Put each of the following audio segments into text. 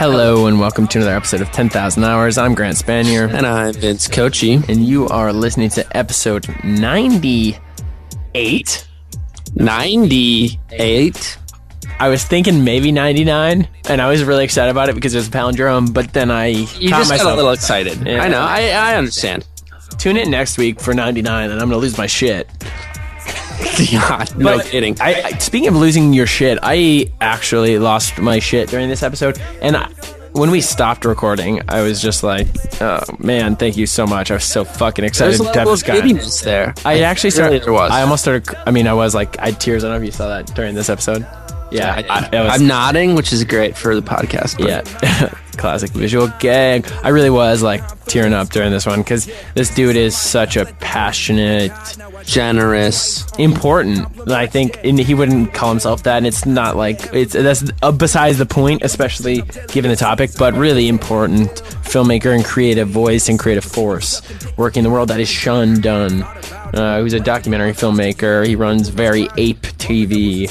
Hello and welcome to another episode of 10,000 Hours. I'm Grant Spanier. And I'm Vince Coachy. And you are listening to episode 98. 98. I was thinking maybe 99, and I was really excited about it because it was a palindrome, but then I You just myself. got a little excited. Yeah. I know. I, I understand. Tune in next week for 99, and I'm going to lose my shit. God, no But kidding. I, I, speaking of losing your shit, I actually lost my shit during this episode, and I, when we stopped recording, I was just like, "Oh man, thank you so much! I was so fucking excited There's a level of giddiness there. I actually started. Really. I almost started. I mean, I was like, I had tears. I don't know if you saw that during this episode. Yeah, I, am nodding, which is great for the podcast. but- yeah, classic visual gag. I really was like tearing up during this one because this dude is such a passionate, Generous. important. I think and he wouldn't call himself that, and it's not like it's that's uh, besides the point, especially given the topic. But really important filmmaker and creative voice and creative force working in the world that is Sean Dunne. Uh, who's a documentary filmmaker. He runs Very Ape TV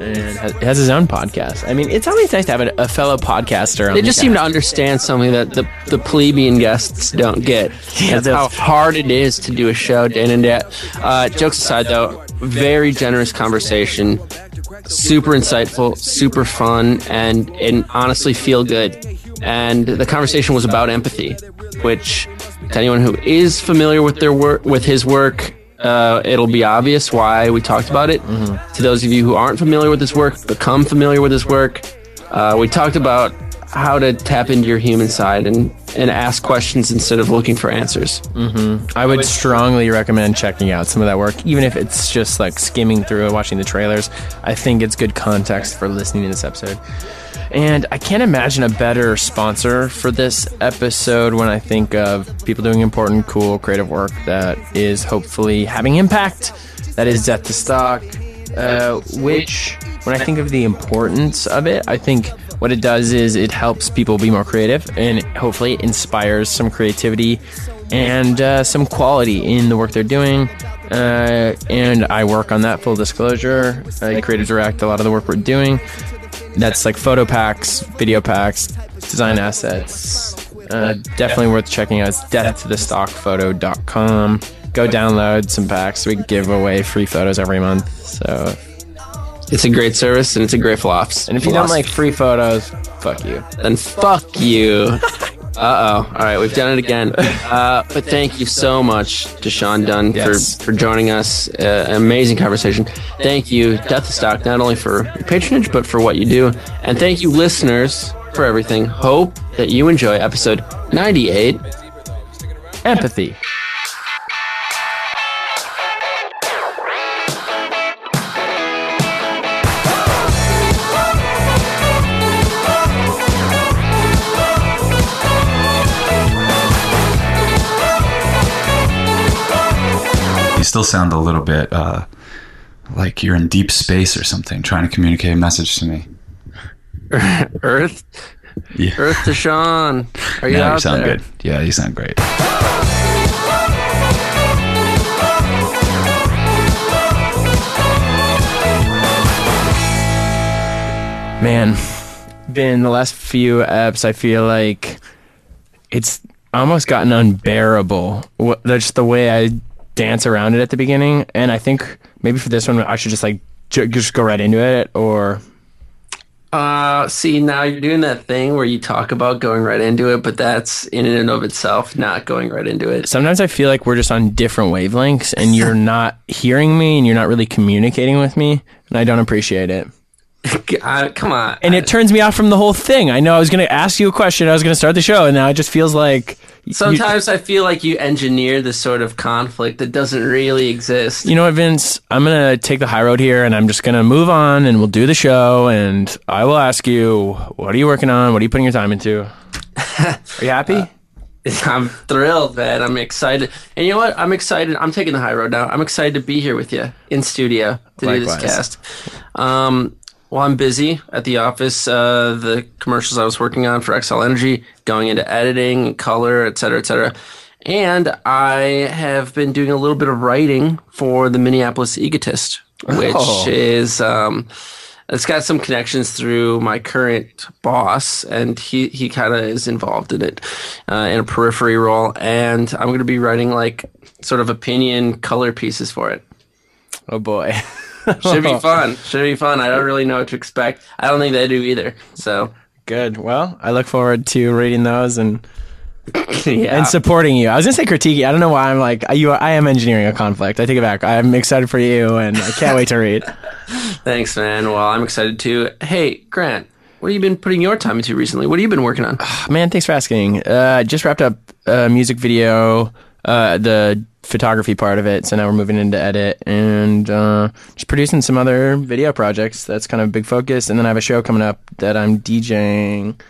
and has, has his own podcast. I mean, it's always nice to have a, a fellow podcaster. On They the just seem to understand something that the, the plebeian guests don't get. Yeah, That's how hard it is to do a show day in and day out. Uh, jokes aside, though, very generous conversation. Super insightful, super fun, and, and honestly feel good. And the conversation was about empathy, which to anyone who is familiar with their work, with his work, uh, it'll be obvious why we talked about it. To those of you who aren't familiar with this work, become familiar with this work. Uh, we talked about how to tap into your human side and, and ask questions instead of looking for answers. I would strongly recommend checking out some of that work, even if it's just like skimming through and watching the trailers. I think it's good context for listening to this episode. And I can't imagine a better sponsor for this episode when I think of people doing important, cool, creative work that is hopefully having impact. That is Death to Stock, uh, which, when I think of the importance of it, I think what it does is it helps people be more creative and hopefully inspires some creativity and uh, some quality in the work they're doing. Uh, and I work on that full disclosure. I create and direct a lot of the work we're doing. That's like photo packs, video packs, design assets. Uh, definitely worth checking out. It's deathtothestockphoto.com. Go download some packs. We give away free photos every month. So, It's a great service and it's a great flops. and if you don't like free photos, fuck you. then fuck you. Uh oh. All right, we've done it again. Uh, but thank you so much to Sean Dunne Yes. for, for joining us. Uh, amazing conversation. Thank you, Death to Stock, not only for your patronage, but for what you do. And thank you, listeners, for everything. Hope that you enjoy episode 98. Empathy. Still sound a little bit uh, like you're in deep space or something, trying to communicate a message to me. Earth, Yeah. Earth to Sean. Are you now out you sound there? good. Yeah, you sound great. Man, been the last few apps, I feel like it's almost gotten unbearable. What, just the way I dance around it at the beginning, and I think maybe for this one I should just like ju- just go right into it, or Uh, see, now you're doing that thing where you talk about going right into it, but that's in and of itself not going right into it. sometimes I feel like we're just on different wavelengths, and you're not hearing me, and you're not really communicating with me, and I don't appreciate it. Uh, come on. And it turns me off from the whole thing. I know I was going to ask you a question, I was going to start the show, and now it just feels like you- Sometimes I feel like you engineer this sort of conflict that doesn't really exist. You know what, Vince? I'm gonna take the high road here, and I'm just gonna move on, and we'll do the show, and I will ask you, what are you working on? What are you putting your time into? Are you happy? I'm thrilled, man. I'm excited. And you know what? I'm excited. I'm taking the high road now. I'm excited to be here with you in studio to do this cast. Um, well, I'm busy at the office. Uh, the commercials I was working on for Xcel Energy, going into editing, color, et cetera, et cetera. And I have been doing a little bit of writing for the Minneapolis Egotist, which Oh. is um, it's got some connections through my current boss, and he he kind of is involved in it uh, in a periphery role. And I'm going to be writing like sort of opinion color pieces for it. Oh boy. Should be fun. Should be fun. I don't really know what to expect. I don't think they do either. So Good. Well, I look forward to reading those and yeah. and supporting you. I was gonna say critiquing. I don't know why I'm like you. I am engineering a conflict. I take it back. I'm excited for you, and I can't wait to read. Thanks, man. Well, I'm excited too. Hey, Grant, what have you been putting your time into recently? What have you been working on? Man, thanks for asking. Uh, just wrapped up a music video, uh, the photography part of it. So now we're moving into edit and uh, just producing some other video projects. That's kind of a big focus. And then I have a show coming up that I'm DJing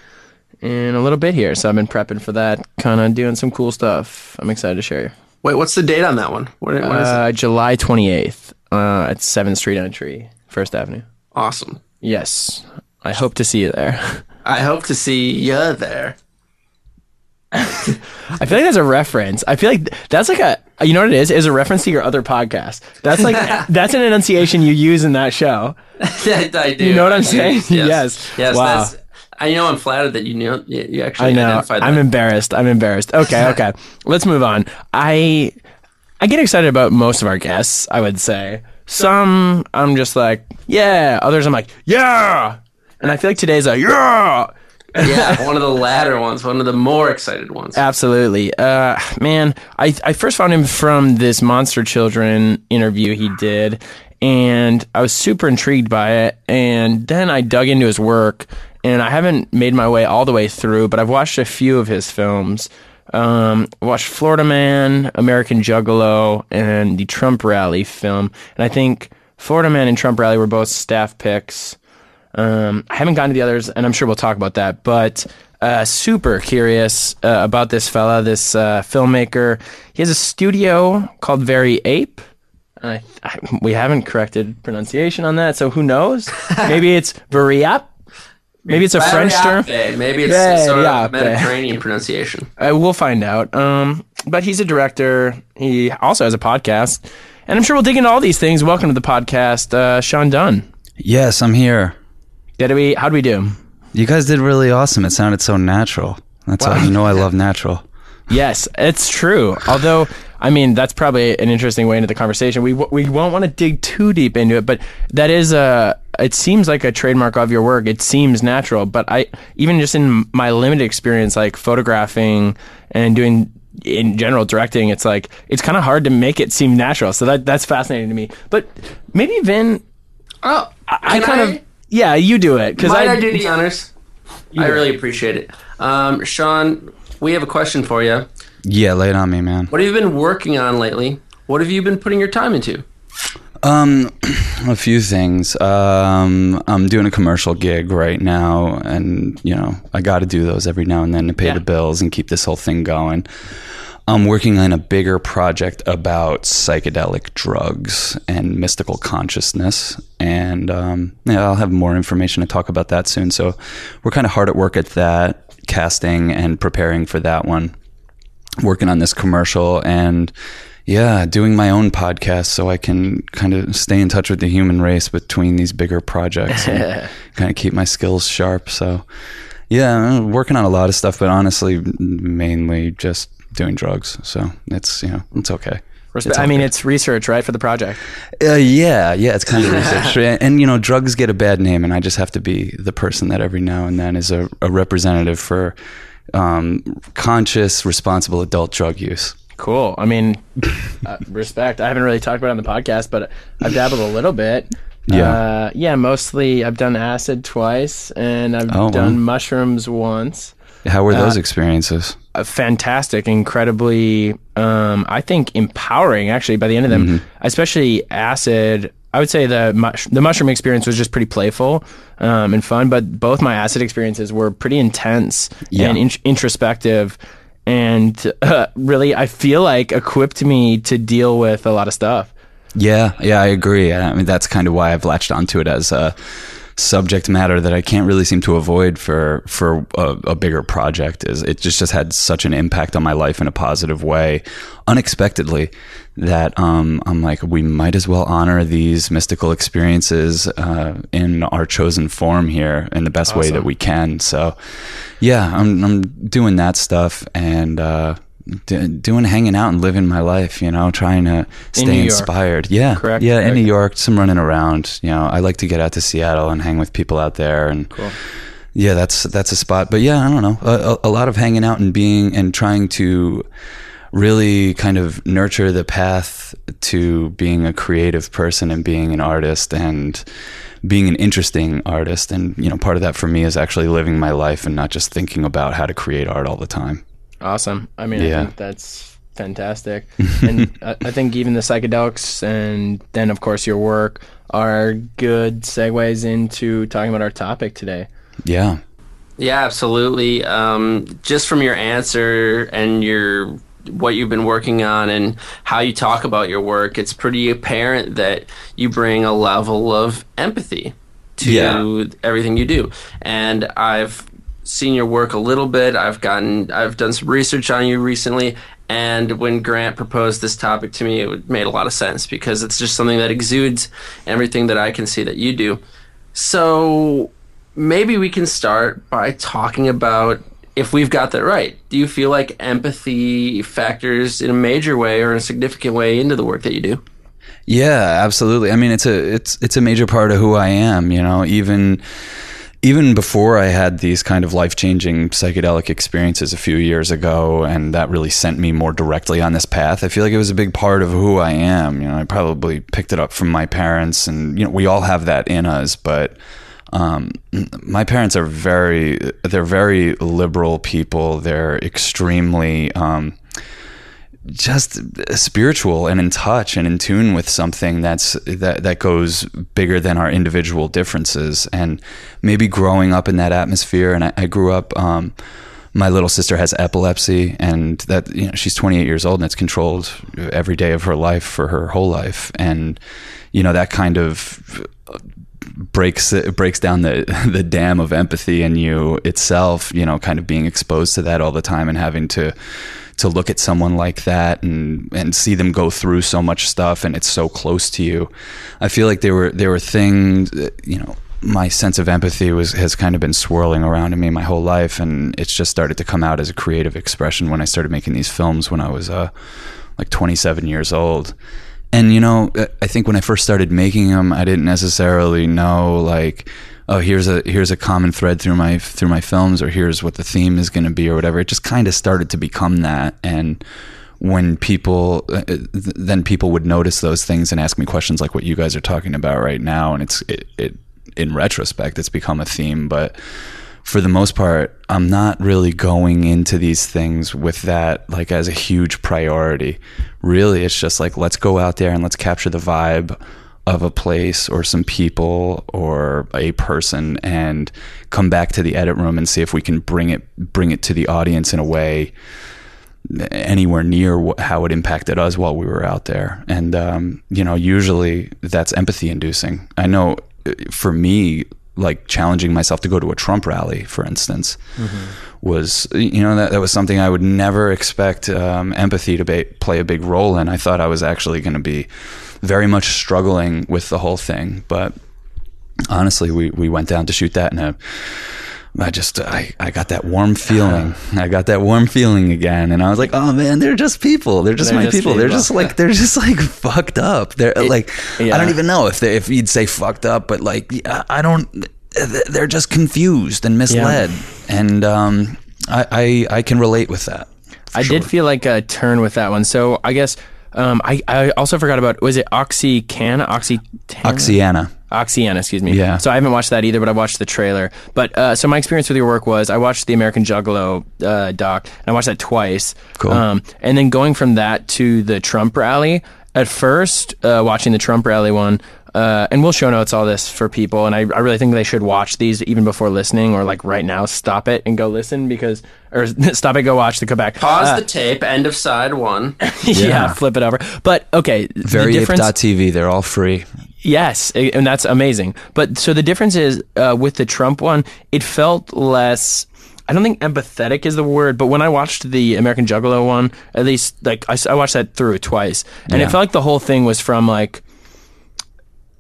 in a little bit here. So I've been prepping for that, kind of doing some cool stuff. I'm excited to share you. Wait, what's the date on that one? What, what is it? Uh, July 28th uh, at 7th Street Entry, First Avenue. Awesome. Yes. I hope to see you there. I hope to see you there. I feel like that's a reference. I feel like that's like a you know what it is? Is a reference to your other podcast. That's like that's an enunciation you use in that show. I do. You know what I'm saying? Yes. Yes. Yes. Wow. That's, I know I'm flattered that you know you you actually I know. I'm embarrassed. I'm embarrassed. Okay, okay. Let's move on. I I get excited about most of our guests, I would say. Some I'm just like, yeah. Others I'm like, yeah. And I feel like today's a yeah. Yeah, one of the latter ones, one of the more excited ones. Absolutely. Uh, man, I, I first found him from this Monster Children interview he did, and I was super intrigued by it. And then I dug into his work, and I haven't made my way all the way through, but I've watched a few of his films. Um, I watched Florida Man, American Juggalo, and the Trump Rally film. And I think Florida Man and Trump Rally were both staff picks. Um, I haven't gotten to the others, and I'm sure we'll talk about that. But uh, super curious uh, about this fella, this uh, filmmaker. He has a studio called Very Ape. I, I, we haven't corrected pronunciation on that, so who knows? Maybe it's Very Ape. Maybe it's a French term. Maybe it's Yeah, sort of yeah, Mediterranean pronunciation. Uh, we'll find out. Um, but he's a director. He also has a podcast, and I'm sure we'll dig into all these things. Welcome to the podcast, uh, Sean Dunne. Yes, I'm here. Did we? How'd we do? You guys did really awesome. It sounded so natural. That's how you know I love natural. Yes, it's true. Although, I mean, that's probably an interesting way into the conversation. We we won't want to dig too deep into it, but that is a. It seems like a trademark of your work. It seems natural, but I even just in my limited experience, like photographing and doing in general directing, it's like it's kind of hard to make it seem natural. So that that's fascinating to me. But maybe Vin, Oh, I, I can kind of yeah, you do it because Might I, I, do the honors? I do really appreciate it. Um, Sean, we have a question for you. Yeah, lay it on me, man. What have you been working on lately? What have you been putting your time into? Um, a few things. Um, I'm doing a commercial gig right now, and you know I got to do those every now and then to pay Yeah. the bills and keep this whole thing going. I'm working on a bigger project about psychedelic drugs and mystical consciousness, and um, yeah, I'll have more information to talk about that soon. So we're kind of hard at work at that, casting and preparing for that one working on this commercial and yeah, doing my own podcast so I can kind of stay in touch with the human race between these bigger projects and kind of keep my skills sharp. So yeah, I'm working on a lot of stuff, but honestly, mainly just doing drugs. So it's, you know, it's okay. Respe- I mean, okay. it's research, right, for the project. Uh, yeah, yeah, it's kind of research, and, and you know, drugs get a bad name, and I just have to be the person that every now and then is a, a representative for um, conscious, responsible adult drug use. Cool. I mean, uh, respect. I haven't really talked about it on the podcast, but I've dabbled a little bit. Yeah. Uh, yeah, mostly I've done acid twice and I've Oh, wow. done mushrooms once. How were those experiences? Uh, fantastic, incredibly, um, I think empowering actually by the end of them, Mm-hmm. especially acid. I would say the mush- the mushroom experience was just pretty playful um, and fun, but both my acid experiences were pretty intense Yeah. and in- introspective, and uh, really I feel like equipped me to deal with a lot of stuff. Yeah, yeah, I agree. I mean, that's kind of why I've latched onto it as a subject matter that I can't really seem to avoid for for a, a, bigger project is it just just had such an impact on my life in a positive way unexpectedly that um, I'm like we might as well honor these mystical experiences uh, in our chosen form here in the best awesome. way that we can so yeah I'm, I'm doing that stuff and uh, d- doing hanging out and living my life, you know, trying to stay inspired. Yeah. Correct. Yeah, Correct. in New York, some running around. You know, I like to get out to Seattle and hang with people out there and cool. Yeah, that's that's a spot. But yeah, I don't know. A, a lot of hanging out and being and trying to really kind of nurture the path to being a creative person and being an artist and being an interesting artist and you know part of that for me is actually living my life and not just thinking about how to create art all the time Awesome. I mean, yeah. I think that's fantastic. and I think even the psychedelics and then, of course, your work are good segues into talking about our topic today. Yeah. Yeah, absolutely. Um, just from your answer and your what you've been working on and how you talk about your work, it's pretty apparent that you bring a level of empathy to yeah. everything you do. And I've seen your work a little bit. I've gotten I've done some research on you recently, and when Grant proposed this topic to me, it made a lot of sense because it's just something that exudes everything that I can see that you do. So maybe we can start by talking about if we've got that right. Do you feel like empathy factors in a major way or in a significant way into the work that you do? Yeah, absolutely. I mean, it's a it's it's a major part of who I am. You know, even even before I had these kind of life changing psychedelic experiences a few years ago, and that really sent me more directly on this path, I feel like it was a big part of who I am. You know, I probably picked it up from my parents, and, you know, we all have that in us, but. Um, my parents are very, they're very liberal people. They're extremely, um, just uh, spiritual and in touch and in tune with something that's that that goes bigger than our individual differences. And maybe growing up in that atmosphere and I, I grew up um, my little sister has epilepsy and that you know she's 28 years old and it's controlled every day of her life for her whole life. And you know that kind of uh, breaks it breaks down the the dam of empathy in you itself you know kind of being exposed to that all the time and having to to look at someone like that and and see them go through so much stuff and it's so close to you. I feel like there were there were things you know my sense of empathy was has kind of been swirling around in me my whole life and it's just started to come out as a creative expression when I started making these films when I was uh like 27 years old. And you know, I think when I first started making them, I didn't necessarily know like oh here's a here's a common thread through my through my films or here's what the theme is going to be or whatever. It just kind of started to become that and when people uh, then people would notice those things and ask me questions like what you guys are talking about right now and it's it, it in retrospect it's become a theme but for the most part I'm not really going into these things with that like as a huge priority. Really it's just like let's go out there and let's capture the vibe of a place or some people or a person and come back to the edit room and see if we can bring it bring it to the audience in a way anywhere near how it impacted us while we were out there and um, you know usually that's empathy inducing i know uh, for me like challenging myself to go to a Trump rally, for instance, mm-hmm. was you know that that was something I would never expect um, empathy to be, play a big role in. I thought I was actually going to be very much struggling with the whole thing. But honestly, we, we went down to shoot that and I just I, I got that warm feeling. I got that warm feeling again, and I was like, "Oh man, they're just people. They're just they're my just people. people. They're just like they're just like fucked up. They're it, like yeah. I don't even know if they, if you'd say fucked up, but like I don't. They're just confused and misled, yeah. and um, I, I I can relate with that. I sure. did feel like a turn with that one. So I guess um, I, I also forgot about was it Oxycana? Oxy Oxyana. Oxyana, excuse me. Yeah. So I haven't watched that either, but I watched the trailer. But uh, so my experience with your work was I watched the American Juggalo uh, doc, and I watched that twice. Cool. Um, and then going from that to the Trump rally, at first, uh, watching the Trump rally one, uh, and we'll show notes all this for people. And I, I really think they should watch these even before listening, or like right now, stop it and go listen because, or stop it, go watch the Quebec. Pause uh, the tape. End of side one. yeah, yeah, flip it over. But okay, very veryape.tv. They're all free. Yes, and that's amazing. But so the difference is uh, with the Trump one, it felt less. I don't think empathetic is the word, but when I watched the American Juggalo one, at least like I watched that through twice, and Yeah. it felt like the whole thing was from like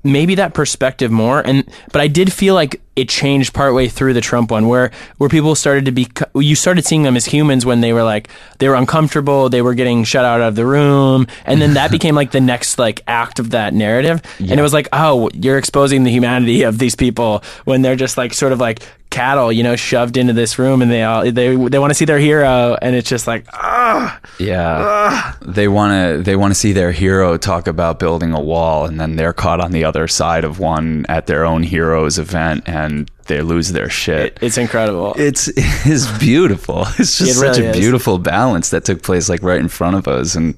maybe that perspective more. And but I did feel like it changed partway through the Trump one where where people started to be you started seeing them as humans when they were like they were uncomfortable they were getting shut out of the room. And then that became like the next like act of that narrative. And it was like oh you're exposing the humanity of these people when they're just like sort of like cattle you know shoved into this room and they all they they want to see their hero and it's just like ah Yeah, they want to they want to see their hero talk about building a wall, and then they're caught on the other side of one at their own hero's event, and they lose their shit. it's incredible it's it's beautiful. It's just It such really a is. beautiful balance that took place like right in front of us, and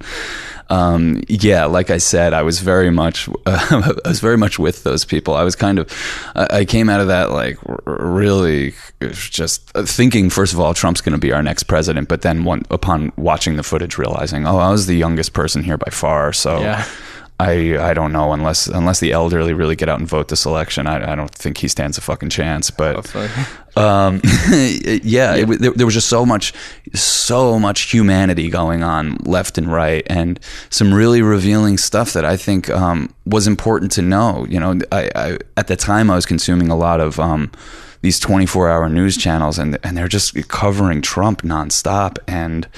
um, yeah, like I said, I was very much I was very much with those people. I was kind of I I came out of that like really just thinking first of all Trump's going to be our next president, but then one, upon watching the footage, realizing oh I was the youngest person here by far, so. Yeah. I, I don't know unless unless the elderly really get out and vote this election. I, I don't think he stands a fucking chance. But um, yeah, It, there, there was just so much, so much humanity going on left and right, and some really revealing stuff that I think um, was important to know. You know, I, I at the time I was consuming a lot of um, these twenty four hour news channels, and and they're just covering Trump nonstop, and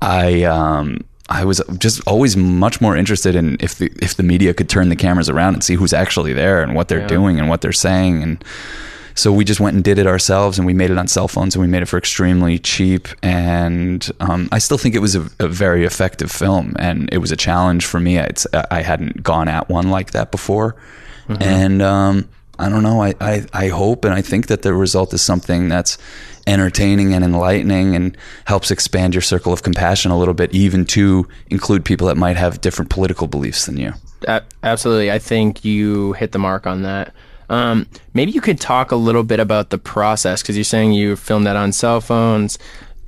I. Um, I was just always much more interested in if the if the media could turn the cameras around and see who's actually there and what they're doing and what they're saying. And so we just went and did it ourselves and we made it on cell phones and we made it for extremely cheap. And um, I still think it was a, a very effective film and it was a challenge for me. It's, I hadn't gone at one like that before. And um, I don't know I, I, I hope and I think that the result is something that's entertaining and enlightening and helps expand your circle of compassion a little bit even to include people that might have different political beliefs than you absolutely. I think you hit the mark on that. Um, maybe you could talk a little bit about the process because you're saying you filmed that on cell phones.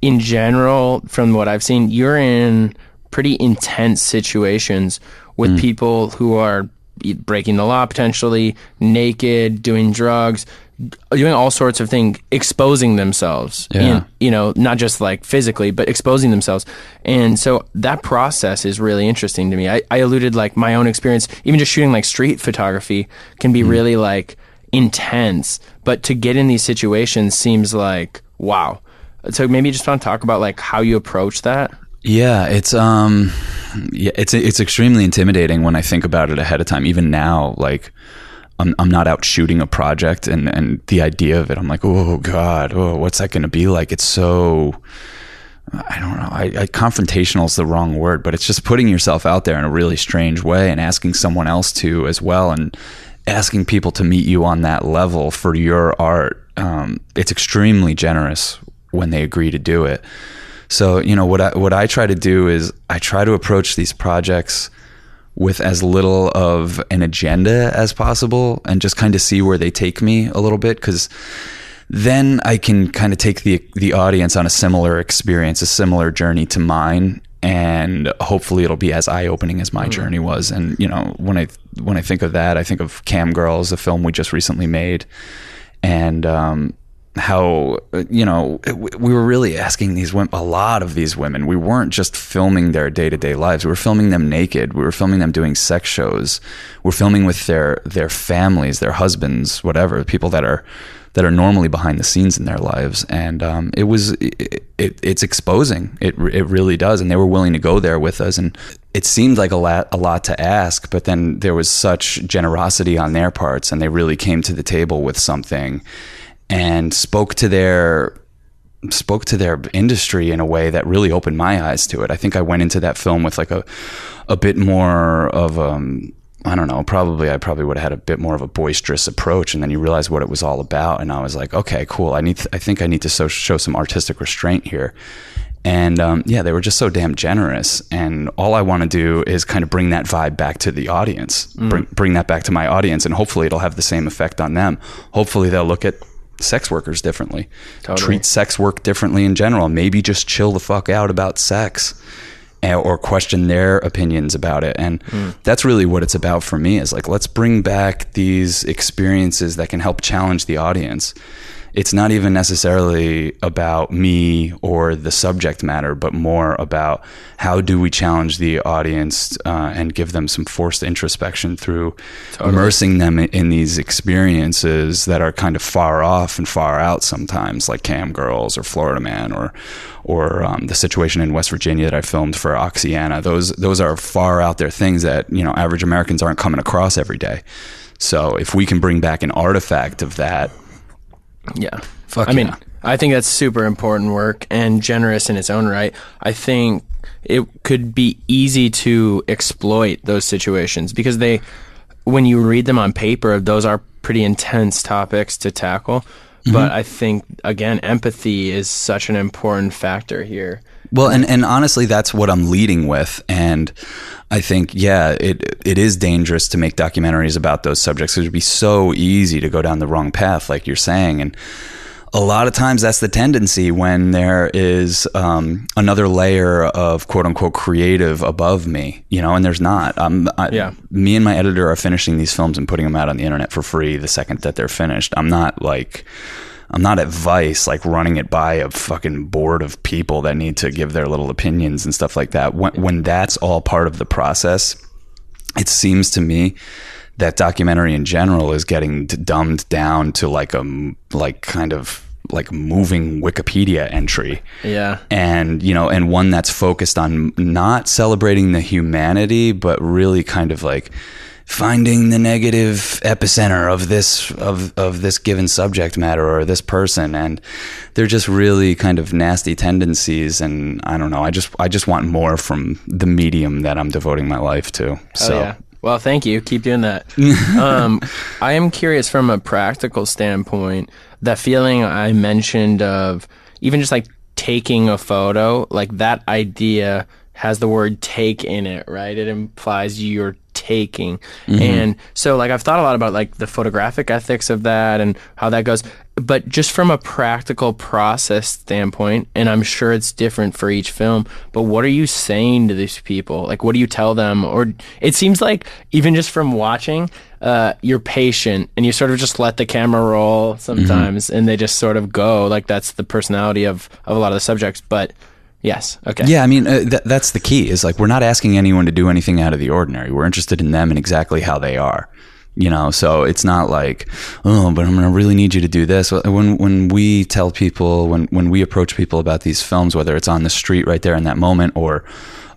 In general, from what I've seen, you're in pretty intense situations with people who are breaking the law potentially, naked, doing drugs, doing all sorts of things, exposing themselves. Yeah. in- you know, not just like physically, but exposing themselves. And so that process is really interesting to me. I, I alluded like my own experience, even just shooting like street photography can be hmm. really like intense, but to get in these situations seems like wow. So maybe you just want to talk about like how you approach that. Yeah, it's um, yeah, it's it's extremely intimidating when I think about it ahead of time. Even now, like I'm I'm not out shooting a project, and and the idea of it, I'm like, oh god, oh, what's that going to be like? It's so. I don't know. I, I confrontational is the wrong word, but it's just putting yourself out there in a really strange way and asking someone else to as well, and asking people to meet you on that level for your art. Um, it's extremely generous when they agree to do it. So you know what I what I try to do is I try to approach these projects with as little of an agenda as possible and just kind of see where they take me a little bit because then I can kind of take the the audience on a similar experience, a similar journey to mine, and hopefully it'll be as eye opening as my journey was. And you know, when I when I think of that, I think of Cam Girls, a film we just recently made, and um, how you know we were really asking these women, a lot of these women. We weren't just filming their day to day lives. We were filming them naked. We were filming them doing sex shows. We're filming with their their families, their husbands, whatever, people that are that are normally behind the scenes in their lives. And um, it was it, it, it's exposing. It it really does. And they were willing to go there with us. And it seemed like a lot a lot to ask, but then there was such generosity on their parts, and they really came to the table with something and spoke to their spoke to their industry in a way that really opened my eyes to it. I think I went into that film with like a a bit more of um I don't know, probably I probably would have had a bit more of a boisterous approach and then you realize what it was all about and I was like, okay, cool. I need to, I think I need to so, show some artistic restraint here. And um, yeah, they were just so damn generous. And all I want to do is kind of bring that vibe back to the audience, bring, bring that back to my audience, and hopefully it'll have the same effect on them. Hopefully they'll look at sex workers differently, Totally. treat sex work differently in general, maybe just chill the fuck out about sex. Eh, or question their opinions about it. And hmm. that's really what it's about for me is like, let's bring back these experiences that can help challenge the audience. It's not even necessarily about me or the subject matter, but more about how do we challenge the audience uh, and give them some forced introspection through immersing them in, in these experiences that are kind of far off and far out sometimes, like Cam Girls or Florida Man or or um, the situation in West Virginia that I filmed for Oxyana. Those those are far out there things that you know average Americans aren't coming across every day. So if we can bring back an artifact of that, Yeah. Fuck I mean. I think that's super important work and generous in its own right. I think it could be easy to exploit those situations because they, when you read them on paper, those are pretty intense topics to tackle. Mm-hmm. But I think, again, empathy is such an important factor here. Well, and, and honestly, that's what I'm leading with. And I think, yeah, it it is dangerous to make documentaries about those subjects. It would be so easy to go down the wrong path, like you're saying. And a lot of times that's the tendency when there is um, another layer of quote unquote creative above me, you know, and there's not. Um, I, Yeah. Me and my editor are finishing these films and putting them out on the internet for free the second that they're finished. I'm not like. I'm not at Vice, like running it by a fucking board of people that need to give their little opinions and stuff like that. When, when that's all part of the process, it seems to me that documentary in general is getting dumbed down to like a like kind of like moving Wikipedia entry Yeah. and you know and one that's focused on not celebrating the humanity but really kind of like finding the negative epicenter of this of of this given subject matter or this person and they're just really kind of nasty tendencies and I don't know I just I just want more from the medium that I'm devoting my life to so Oh, yeah. Well, thank you. Keep doing that. um, I am curious from a practical standpoint, that feeling I mentioned of even just like taking a photo, like that idea has the word take in it, right? It implies you're taking. And so like I've thought a lot about like the photographic ethics of that and how that goes. But just from a practical process standpoint, and I'm sure it's different for each film, but what are you saying to these people? Like what do you tell them? Or it seems like even just from watching, uh, you're patient and you sort of just let the camera roll sometimes and they just sort of go. Like that's the personality of, of a lot of the subjects. But yes, okay. Yeah, I mean uh, th- that's the key. Is like we're not asking anyone to do anything out of the ordinary. We're interested in them and exactly how they are. You know, so it's not like, oh, but I'm gonna really need you to do this. When when we tell people, when when we approach people about these films, whether it's on the street right there in that moment or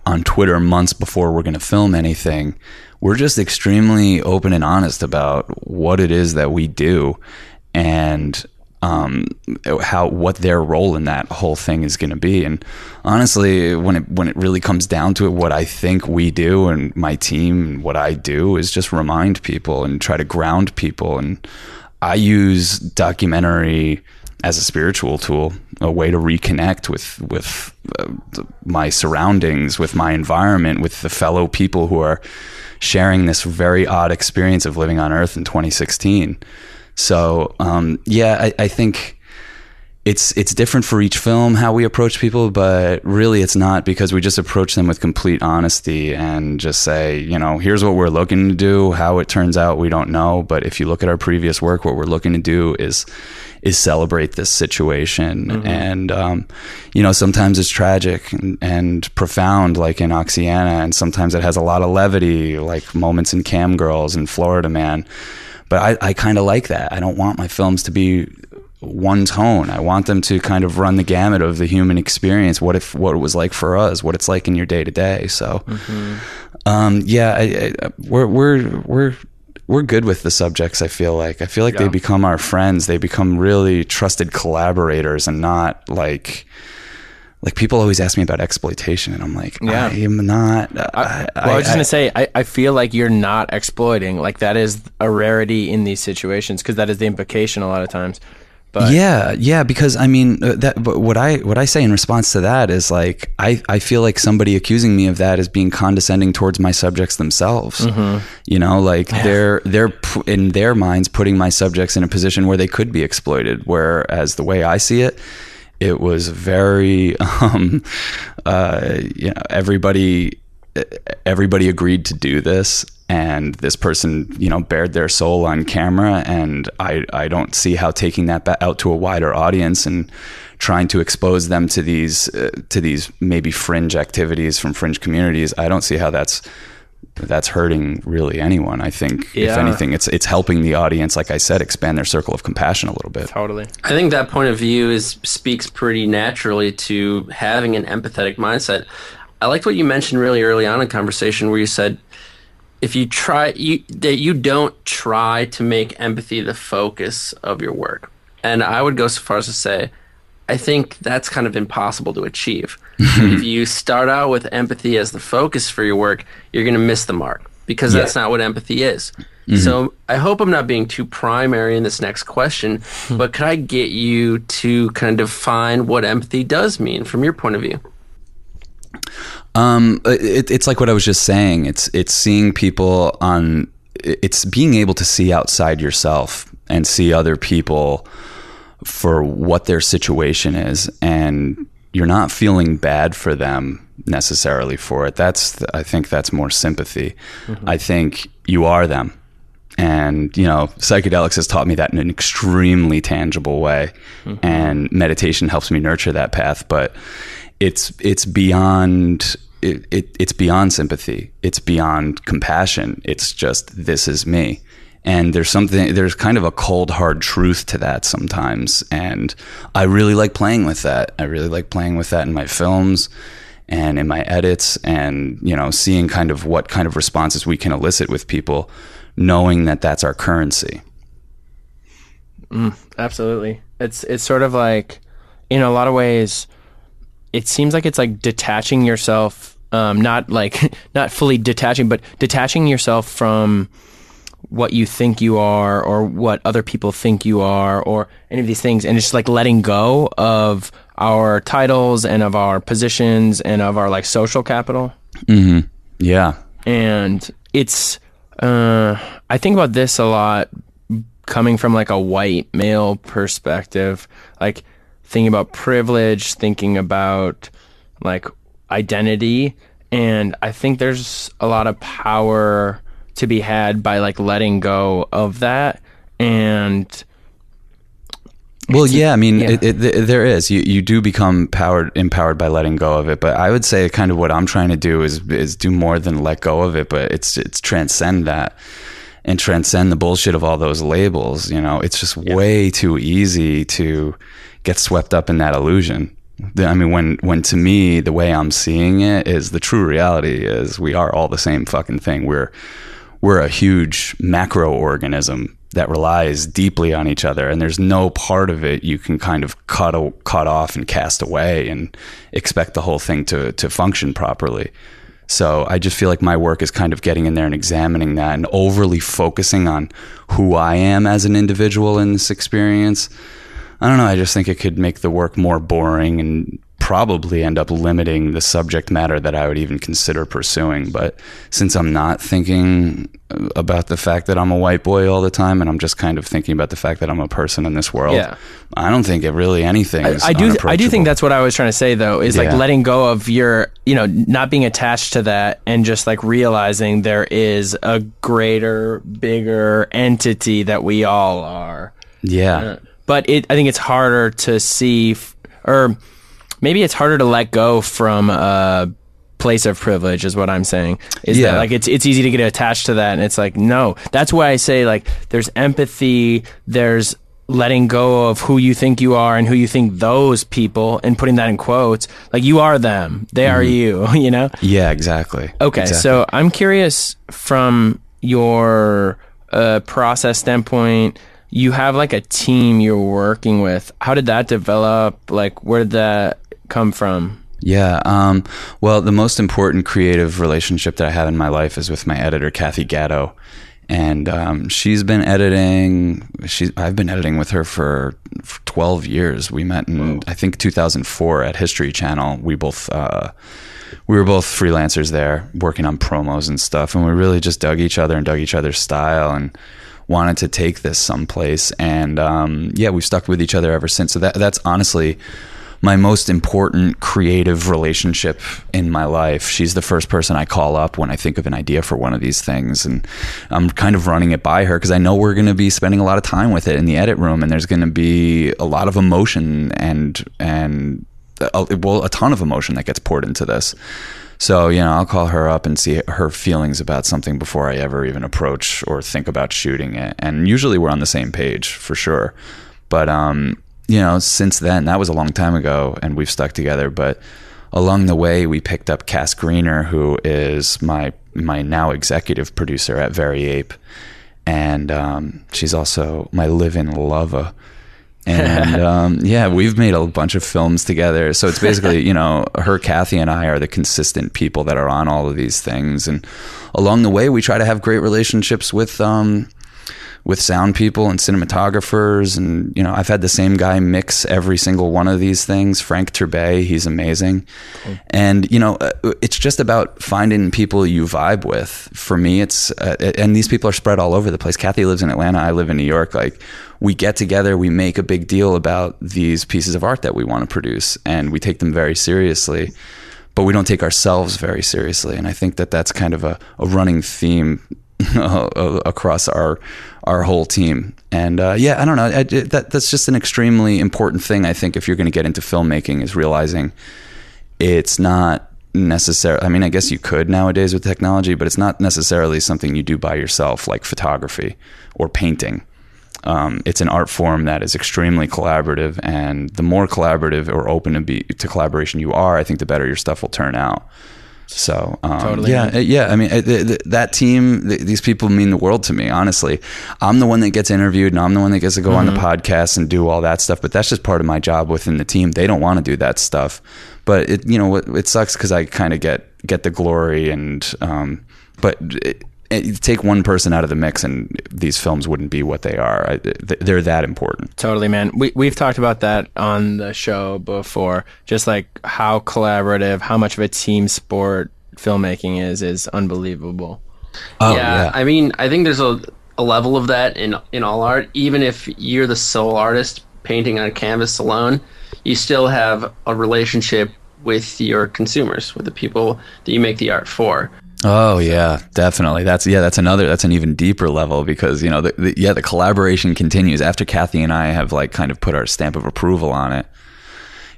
on Twitter months before we're gonna film anything, we're just extremely open and honest about what it is that we do, and um, how what their role in that whole thing is going to be. And honestly, when it when it really comes down to it, what I think we do and my team and what I do is just remind people and try to ground people. And I use documentary as a spiritual tool, a way to reconnect with with uh, my surroundings, with my environment, with the fellow people who are sharing this very odd experience of living on Earth in 2016. So um, yeah, I, I think it's it's different for each film how we approach people, but really it's not because we just approach them with complete honesty and just say, you know, here's what we're looking to do. How it turns out, we don't know. But if you look at our previous work, what we're looking to do is is celebrate this situation, and um, you know, sometimes it's tragic and, and profound, like in Oxyana, and sometimes it has a lot of levity, like moments in Cam Girls and Florida Man but I, I kind of like that. I don't want my films to be one tone. I want them to kind of run the gamut of the human experience. What if what it was like for us? What it's like in your day to day. So, um, yeah, I, I, we're we're we're we're good with the subjects. I feel like I feel like they become our friends. They become really trusted collaborators, and not like. Like people always ask me about exploitation, and I'm like, Yeah. I am not. I, Well, I was just gonna say, I, I feel like you're not exploiting. Like that is a rarity in these situations because that is the implication a lot of times. But yeah, yeah, because I mean uh, that. But what I what I say in response to that is like I I feel like somebody accusing me of that is being condescending towards my subjects themselves. You know, like they're they're in their minds putting my subjects in a position where they could be exploited. Whereas the way I see it. It was very um, uh, you know, everybody everybody agreed to do this and this person you know bared their soul on camera and i i don't see how taking that out to a wider audience and trying to expose them to these uh, to these maybe fringe activities from fringe communities i don't see how that's that's hurting really anyone i think if anything it's it's helping the audience like i said expand their circle of compassion a little bit Totally. I think that point of view is speaks pretty naturally to having an empathetic mindset. I liked what you mentioned really early on in conversation where you said if you try you that you don't try to make empathy the focus of your work. And I would go so far as to say I think that's kind of impossible to achieve. if you start out with empathy as the focus for your work, you're going to miss the mark because that's not what empathy is. So I hope I'm not being too primary in this next question, but could I get you to kind of define what empathy does mean from your point of view? Um, it, it's like what I was just saying. It's it's seeing people on. It's being able to see outside yourself and see other people for what their situation is, and you're not feeling bad for them necessarily for it. That's I think that's more sympathy. Mm-hmm. I think you are them. And you know, psychedelics has taught me that in an extremely tangible way, mm-hmm. and meditation helps me nurture that path. But it's it's beyond it, it, it's beyond sympathy. It's beyond compassion. It's just this is me. And there's something there's kind of a cold hard truth to that sometimes. And I really like playing with that. I really like playing with that in my films and in my edits and you know seeing kind of what kind of responses we can elicit with people knowing that that's our currency. Absolutely. It's it's sort of like in a lot of ways it seems like it's like detaching yourself um not like not fully detaching but detaching yourself from what you think you are or what other people think you are or any of these things and it's just like letting go of our titles and of our positions and of our like social capital mm-hmm. Yeah. and it's uh i think about this a lot coming from like a white male perspective like thinking about privilege thinking about like identity and i think there's a lot of power to be had by like letting go of that and Well, yeah, I mean, yeah. It, it, th- there is. You you do become powered, empowered by letting go of it. But I would say, kind of what I'm trying to do is is do more than let go of it. But it's it's transcend that and transcend the bullshit of all those labels. You know, it's just way too easy to get swept up in that illusion. I mean, when when to me the way I'm seeing it is the true reality is we are all the same fucking thing. We're we're a huge macro organism that relies deeply on each other and there's no part of it you can kind of cut cut off and cast away and expect the whole thing to to function properly so I just feel like my work is kind of getting in there and examining that and overly focusing on who I am as an individual in this experience. I don't know. I just think it could make the work more boring and probably end up limiting the subject matter that I would even consider pursuing. But since I'm not thinking about the fact that I'm a white boy all the time and I'm just kind of thinking about the fact that I'm a person in this world, Yeah. I don't think it really anything is I do I do think that's what I was trying to say though is like letting go of your you know not being attached to that and just like realizing there is a greater bigger entity that we all are. yeah. Uh, but it I think it's harder to see f- or maybe it's harder to let go from a place of privilege is what I'm saying. Is Yeah. that like it's it's easy to get attached to that and it's like no. That's why I say like there's empathy, there's letting go of who you think you are and who you think those people and putting that in quotes like you are them they are you you know Yeah, exactly. Okay, Exactly. so I'm curious from your uh, process standpoint. You have like a team you're working with. How did that develop? Like, where did that come from? Yeah. Um, well, the most important creative relationship that I have in my life is with my editor, Kathy Gatto. And um, she's been editing. She's I've been editing with her for, for 12 years. We met in I think 2004 at History Channel. We both uh, we were both freelancers there, working on promos and stuff, and we really just dug each other and dug each other's style and wanted to take this someplace. And um, yeah, we've stuck with each other ever since. So that that's honestly my most important creative relationship in my life. She's the first person I call up when I think of an idea for one of these things, and I'm kind of running it by her because I know we're going to be spending a lot of time with it in the edit room, and there's going to be a lot of emotion and and a, well a ton of emotion that gets poured into this. So, you know, I'll call her up and see her feelings about something before I ever even approach or think about shooting it. And usually we're on the same page for sure. But, um, you know, since then, that was a long time ago and we've stuck together. But along the way, we picked up Cass Greener, who is my, my now executive producer at Very Ape. And um, she's also my live in lover and um, yeah, we've made a bunch of films together. So it's basically, you know, her, Kathy, and I are the consistent people that are on all of these things. And along the way, we try to have great relationships with um, with sound people and cinematographers. And, you know, I've had the same guy mix every single one of these things. Frank Turbay, he's amazing. Cool. And, you know, uh, it's just about finding people you vibe with. For me, it's, uh, and these people are spread all over the place. Kathy lives in Atlanta. I live in New York. Like, we get together, we make a big deal about these pieces of art that we want to produce, and we take them very seriously but we don't take ourselves very seriously. And I think that that's kind of a, a running theme across our our whole team. And uh, yeah, I don't know. I, that that's just an extremely important thing. I think if you're going to get into filmmaking, is realizing it's not necessary. I mean, I guess you could nowadays with technology, but it's not necessarily something you do by yourself, like photography or painting. Um, it's an art form that is extremely collaborative, and the more collaborative or open to be to collaboration you are, I think the better your stuff will turn out. So um, totally, yeah, yeah. I mean, th- th- that team, th- these people mean the world to me. Honestly, I'm the one that gets interviewed, and I'm the one that gets to go mm-hmm. on the mm-hmm. podcast and do all that stuff. But that's just part of my job within the team. They don't want to do that stuff, but it, you know, it, it sucks because I kind of get get the glory and. Um, but it, take one person out of the mix and these films wouldn't be what they are. they're that important. Totally, man. We we've talked about that on the show before. Just like how collaborative, how much of a team sport filmmaking is is unbelievable. Oh, yeah, yeah. I mean, I think there's a a level of that in in all art. Even if you're the sole artist painting on a canvas alone, you still have a relationship with your consumers, with the people that you make the art for. Oh yeah, definitely. That's yeah, that's another that's an even deeper level because you know the, the, yeah the collaboration continues after Kathy and I have like kind of put our stamp of approval on it.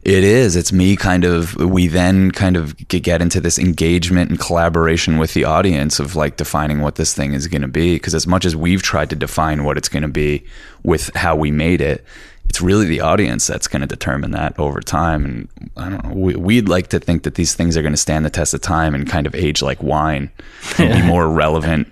It is. It's me kind of. We then kind of get into this engagement and collaboration with the audience of like defining what this thing is going to be. Because as much as we've tried to define what it's going to be with how we made it, it's really the audience that's going to determine that over time. And I don't know, we, would like to think that these things are going to stand the test of time and kind of age like wine and be more relevant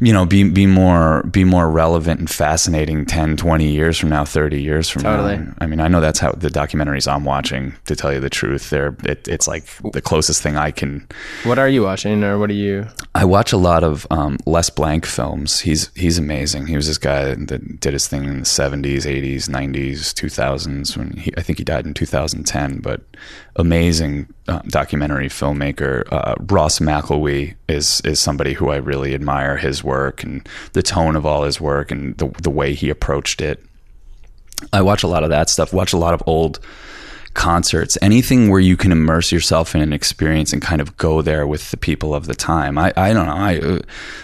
you know be be more be more relevant and fascinating 10 20 years from now 30 years from totally. now. I mean i know that's how the documentaries i'm watching to tell you the truth they're it, it's like the closest thing i can what are you watching or what are you i watch a lot of um, les blank films. He's he's amazing. He was this guy that did his thing in the 70s 80s 90s 2000s when he, i think he died in 2010 but amazing uh, documentary filmmaker. Uh, Ross McElwee is is somebody who I really admire his work and the tone of all his work and the the way he approached it. I watch a lot of that stuff. Watch a lot of old concerts, anything where you can immerse yourself in an experience and kind of go there with the people of the time. I, I don't know. I uh,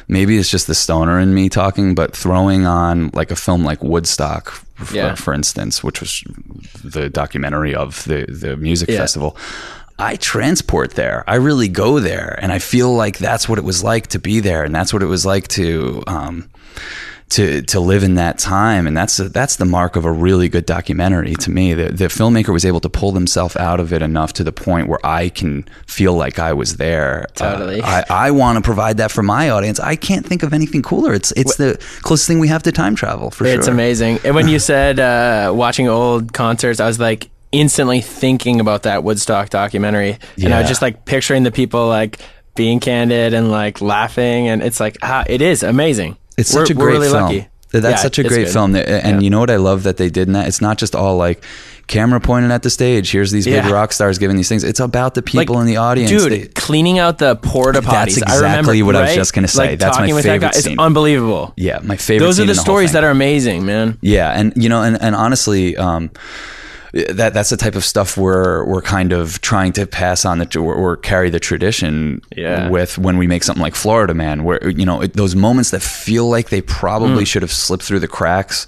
maybe it's just the stoner in me talking, but throwing on like a film like Woodstock, for, yeah. for instance, which was the documentary of the the music yeah. festival. I transport there. I really go there, and I feel like that's what it was like to be there, and that's what it was like to. Um, to to live in that time, and that's a, that's the mark of a really good documentary to me. The, the filmmaker was able to pull themselves out of it enough to the point where I can feel like I was there. Totally. Uh, I, I want to provide that for my audience. I can't think of anything cooler. It's it's the closest thing we have to time travel for it's sure. It's amazing. And when you said uh, watching old concerts, I was like instantly thinking about that Woodstock documentary, yeah. and I was just like picturing the people like being candid and like laughing, and it's like ah, it is amazing. It's we're, such a great really film. Lucky. That's yeah, such a great good. film. And yeah. you know what I love that they did in that? It's not just all like camera pointing at the stage. Here's these big yeah. rock stars giving these things. It's about the people like, in the audience. Dude, they, cleaning out the porta potties. That's exactly I remember, what right? I was just going to say. Like, that's my favorite that. It's unbelievable. Yeah, my favorite Those are the, the stories that are amazing, man. Yeah, and you know, and, and honestly, um, that that's the type of stuff we're we're kind of trying to pass on the or, or carry the tradition Yeah. with when we make something like Florida Man, where you know it, those moments that feel like they probably should have slipped through the cracks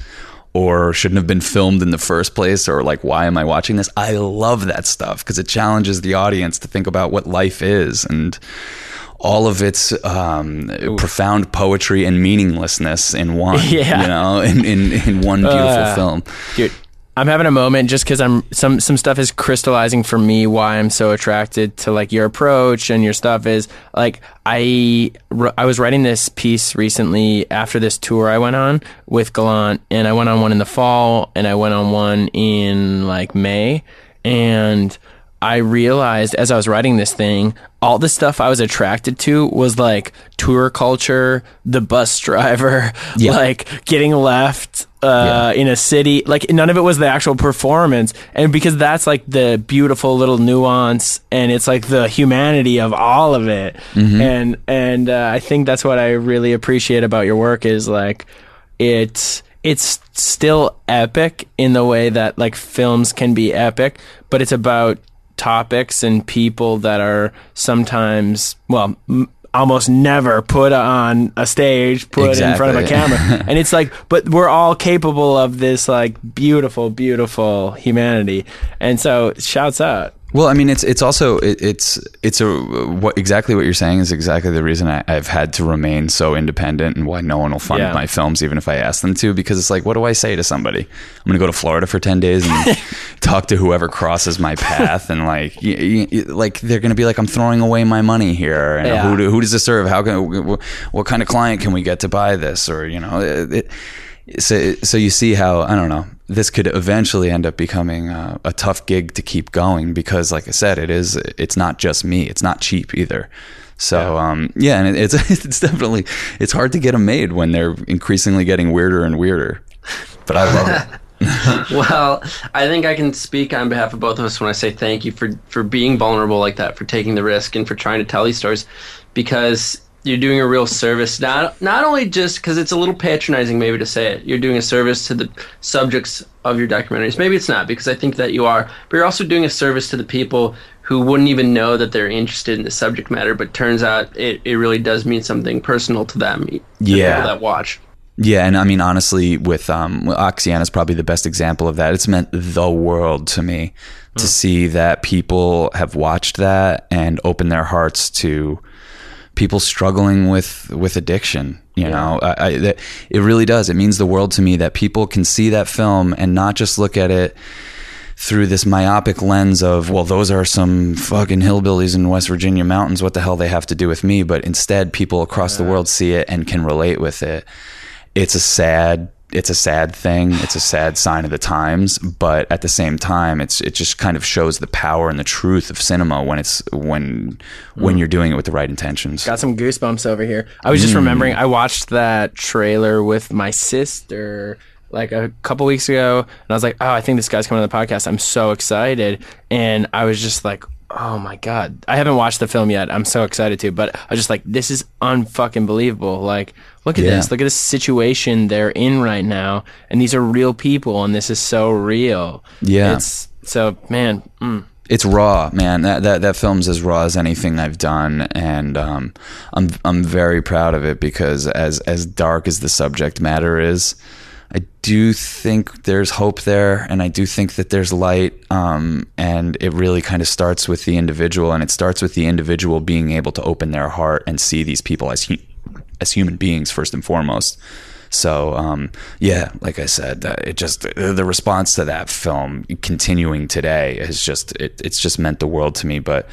or shouldn't have been filmed in the first place or like why am I watching this? I love that stuff because it challenges the audience to think about what life is and all of its um, profound poetry and meaninglessness in one. Yeah. you know, in in, in one beautiful Uh, film. dude i'm having a moment just because i'm some some stuff is crystallizing for me why i'm so attracted to like your approach and your stuff is like i i was writing this piece recently after this tour i went on with gallant and i went on one in the fall and i went on one in like may and I realized as I was writing this thing, all the stuff I was attracted to was like tour culture, the bus driver, Yeah. like getting left uh, in a city. Like none of it was the actual performance, and because that's like the beautiful little nuance, and it's like the humanity of all of it. And and uh, I think that's what I really appreciate about your work is like it's it's still epic in the way that like films can be epic, but it's about topics and people that are sometimes well m- almost never put on a stage put in front of a camera. And it's like but we're all capable of this like beautiful beautiful humanity. And so shouts out Well, I mean, it's it's also it, it's it's a what exactly what you're saying is exactly the reason I, I've had to remain so independent and why no one will fund Yeah. my films even if I ask them to because it's like what do I say to somebody? I'm gonna go to Florida for ten days and talk to whoever crosses my path and like y- y- like they're gonna be like I'm throwing away my money here and Yeah. who do, who does this serve? How can wh- what kind of client can we get to buy this or you know it, it, so so you see how I don't know this could eventually end up becoming a, a tough gig to keep going because like I said it is it's not just me. It's not cheap either. So yeah, um, yeah and it, it's it's definitely it's hard to get them made when they're increasingly getting weirder and weirder. But I love it. Well, I think I can speak on behalf of both of us when I say thank you for for being vulnerable like that, for taking the risk, and for trying to tell these stories, because you're doing a real service. Not not only just because it's a little patronizing, maybe to say it. You're doing a service to the subjects of your documentaries. Maybe it's not because I think that you are, but you're also doing a service to the people who wouldn't even know that they're interested in the subject matter. But turns out it, it really does mean something personal to them. the Yeah. that watch. Yeah, and I mean honestly, with um, Oxyana is probably the best example of that. It's meant the world to me to see that people have watched that and opened their hearts to people struggling with with addiction. You know, I, I, that, it really does. It means the world to me that people can see that film and not just look at it through this myopic lens of, well, those are some fucking hillbillies in West Virginia mountains. What the hell they have to do with me? But instead, people across the world see it and can relate with it. It's a sad, it's a sad thing. It's a sad sign of the times. But at the same time, it's it just kind of shows the power and the truth of cinema when it's when when mm. you're doing it with the right intentions. Got some goosebumps over here. I was just mm. remembering I watched that trailer with my sister like a couple weeks ago and I was like, "Oh, I think this guy's coming on the podcast. I'm so excited." And I was just like, "Oh my god. I haven't watched the film yet. I'm so excited to." But I was just like, "This is unfucking believable. Like, look at Yeah. this. Look at this situation they're in right now. And these are real people and this is so real." Yeah. It's so man, mm. it's raw, man. That that that film's as raw as anything I've done, and um, I'm I'm very proud of it because as as dark as the subject matter is, I do think there's hope there, and I do think that there's light. Um, and it really kind of starts with the individual, and it starts with the individual being able to open their heart and see these people as hu- as human beings first and foremost. So um, yeah, like I said, it just the response to that film continuing today is just it, it's just meant the world to me. But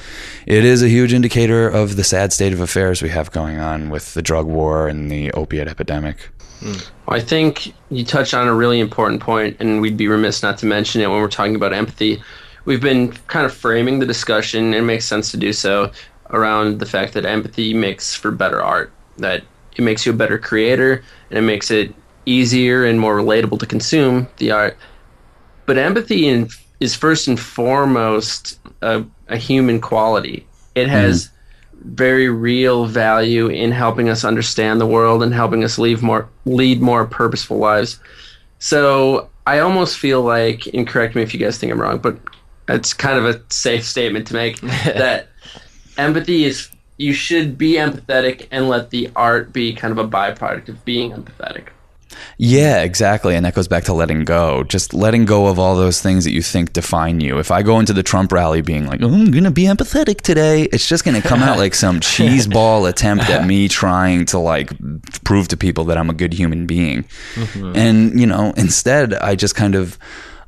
it is a huge indicator of the sad state of affairs we have going on with the drug war and the opiate epidemic. Well, I think you touched on a really important point, and we'd be remiss not to mention it when we're talking about empathy. We've been kind of framing the discussion, and it makes sense to do so, around the fact that empathy makes for better art, that it makes you a better creator, and it makes it easier and more relatable to consume the art. But empathy in, is first and foremost a, a human quality. It mm-hmm. has very real value in helping us understand the world and helping us lead more lead more purposeful lives. So I almost feel like, and correct me if you guys think I'm wrong, but it's kind of a safe statement to make that empathy is you should be empathetic and let the art be kind of a byproduct of being empathetic. Yeah, exactly. And that goes back to letting go. Just letting go of all those things that you think define you. If I go into the Trump rally being like, oh, I'm going to be empathetic today, it's just going to come out like some cheese ball attempt at me trying to like prove to people that I'm a good human being. Mm-hmm. And, you know, instead, I just kind of.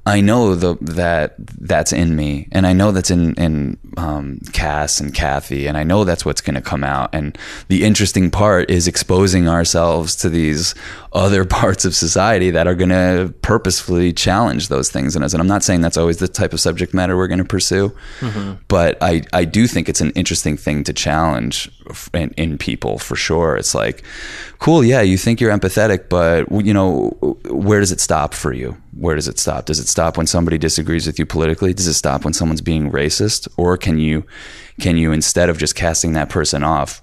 I know the, that that's in me, and I know that's in in um, Cass and Kathy, and I know that's what's going to come out. And the interesting part is exposing ourselves to these other parts of society that are going to purposefully challenge those things in us. And I'm not saying that's always the type of subject matter we're going to pursue, mm-hmm. but I I do think it's an interesting thing to challenge in, in people for sure. It's like, cool, yeah, you think you're empathetic, but you know, where does it stop for you? Where does it stop? Does it stop when somebody disagrees with you politically? Does it stop when someone's being racist? Or can you can you instead of just casting that person off,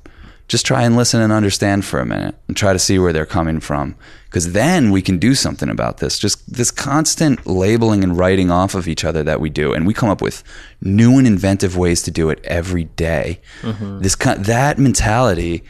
just try and listen and understand for a minute and try to see where they're coming from. Because then we can do something about this. Just this constant labeling and writing off of each other that we do and we come up with new and inventive ways to do it every day. Mm-hmm. this that mentality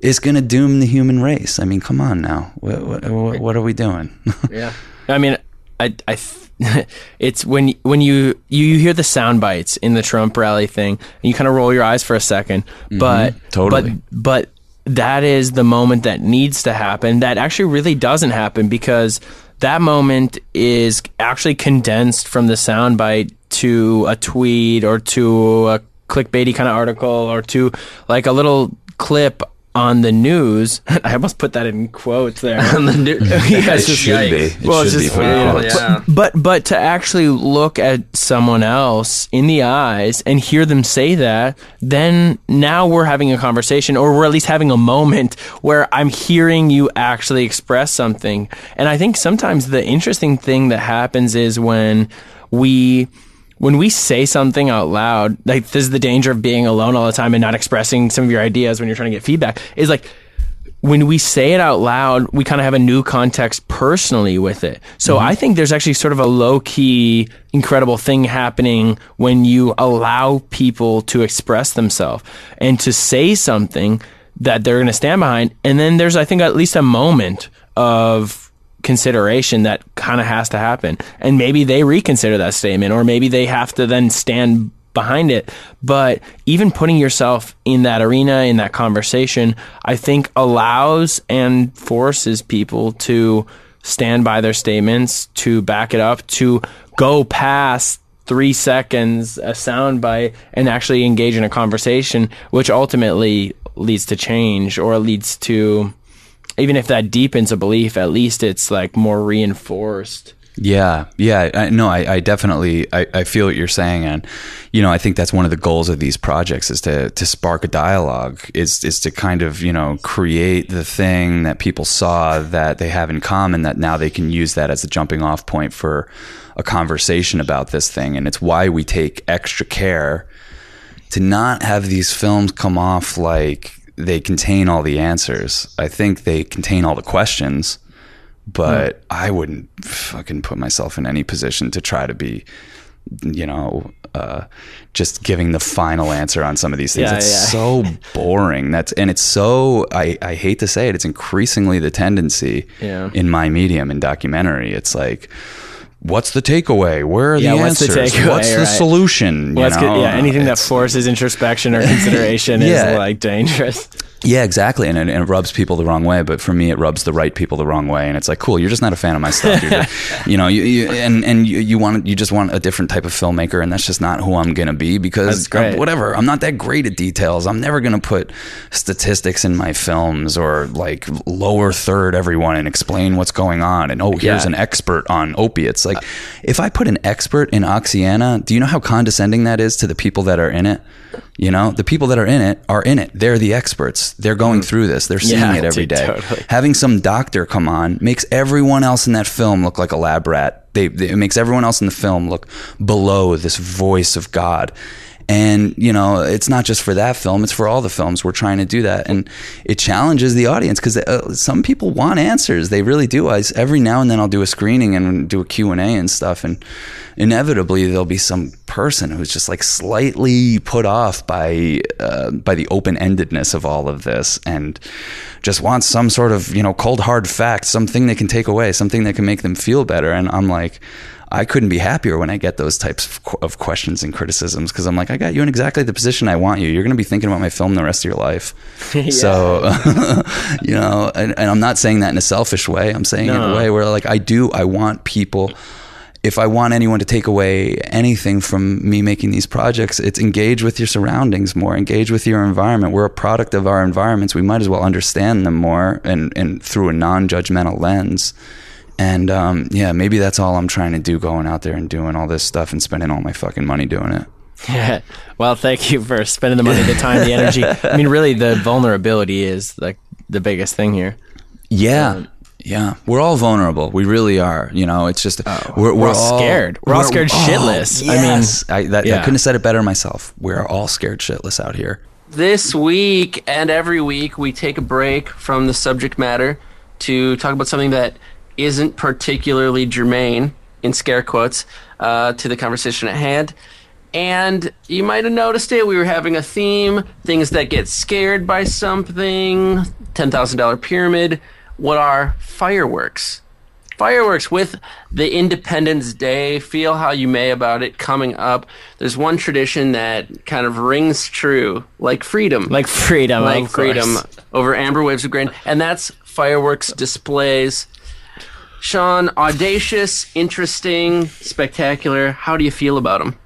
is going to doom the human race. I mean come on now. What, what, what are we doing? Yeah. I mean, I, I, th- it's when when you you you hear the sound bites in the Trump rally thing, and you kind of roll your eyes for a 2nd mm-hmm. but totally. but but that is the moment that needs to happen. That actually really doesn't happen because that moment is actually condensed from the soundbite to a tweet or to a clickbaity kind of article or to like a little clip on the news. I almost put that in quotes there. On the new, Yeah, it should be it well, it's should be just- in yeah, yeah. but but to actually look at someone else in the eyes and hear them say that, then now we're having a conversation, or we're at least having a moment where I'm hearing you actually express something. And I think sometimes the interesting thing that happens is when we when we say something out loud, like this is the danger of being alone all the time and not expressing some of your ideas when you're trying to get feedback, is like when we say it out loud, we kind of have a new context personally with it. So mm-hmm. I think there's actually sort of a low key, incredible thing happening when you allow people to express themselves and to say something that they're going to stand behind. And then there's, I think, at least a moment of consideration that kind of has to happen. And maybe they reconsider that statement, or maybe they have to then stand behind it. But even putting yourself in that arena, in that conversation, I think allows and forces people to stand by their statements, to back it up, to go past three seconds, a sound bite, and actually engage in a conversation, which ultimately leads to change or leads to even if that deepens a belief, at least it's like more reinforced. Yeah, yeah. I, no, I, I definitely I, I feel what you're saying, and you know I think that's one of the goals of these projects is to to spark a dialogue, is is to kind of you know create the thing that people saw that they have in common that now they can use that as a jumping off point for a conversation about this thing, and it's why we take extra care to not have these films come off like they contain all the answers. I think they contain all the questions, but I wouldn't fucking put myself in any position to try to be, you know, uh, just giving the final answer on some of these things. Yeah, it's yeah. so boring. That's and it's so I, I hate to say it. It's increasingly the tendency Yeah. in my medium in documentary. It's like. What's the takeaway? Where are the Yeah, what's the answers? takeaway, What's the right. solution? Well, you that's good. know? Yeah, anything that forces introspection or consideration Yeah. is like dangerous. Yeah, exactly, and it, and it rubs people the wrong way. But for me, it rubs the right people the wrong way. And it's like, cool, you're just not a fan of my stuff. Just, you know, you, you and and you, you want you just want a different type of filmmaker, and that's just not who I'm gonna be because uh, whatever. I'm not that great at details. I'm never gonna put statistics in my films or like lower third everyone and explain what's going on. And oh, here's Yeah. an expert on opiates. Like, if I put an expert in Oxyana, do you know how condescending that is to the people that are in it? You know, the people that are in it are in it. They're the experts. They're going hmm. through this. They're seeing. Yeah, it every day. totally. Having some doctor come on makes everyone else in that film look like a lab rat. They, they- it makes everyone else in the film look below this voice of God. And, you know, it's not just for that film, it's for all the films. We're trying to do that. And it challenges the audience because uh, some people want answers. They really do. I, every now and then I'll do a screening and do a Q&A and stuff. And inevitably there'll be some person who's just like slightly put off by, uh, by the open-endedness of all of this and just wants some sort of, you know, cold hard fact, something they can take away, something that can make them feel better. And I'm like, I couldn't be happier when I get those types of, qu- of questions and criticisms because I'm like, I got you in exactly the position I want you. You're going to be thinking about my film the rest of your life. So, you know, and, and I'm not saying that in a selfish way. I'm saying it in a way where, like, I do, I want people. If I want anyone to take away anything from me making these projects, it's engage with your surroundings more, engage with your environment. We're a product of our environments. We might as well understand them more and, and through a non judgmental lens. And um, yeah, maybe that's all I'm trying to do going out there and doing all this stuff and spending all my fucking money doing it. Yeah. Well, thank you for spending the money, the time, the energy. I mean, really, the vulnerability is like the biggest thing here. Yeah. Yeah, we're all vulnerable. We really are. You know, it's just we're, Oh, we're all scared. We're all scared shitless. I mean. I, that, I couldn't have said it better myself. We're all scared shitless out here. This week and every week, we take a break from the subject matter to talk about something that isn't particularly germane, in scare quotes, uh, to the conversation at hand. And you might have noticed it. We were having a theme things that get scared by something, $10,000 pyramid. What are fireworks? Fireworks with the Independence Day, feel how you may about it coming up. There's one tradition that kind of rings true, like freedom. like freedom, like freedom course. over amber waves of grain, and that's fireworks displays. Sean, audacious, interesting, spectacular. How do you feel about them?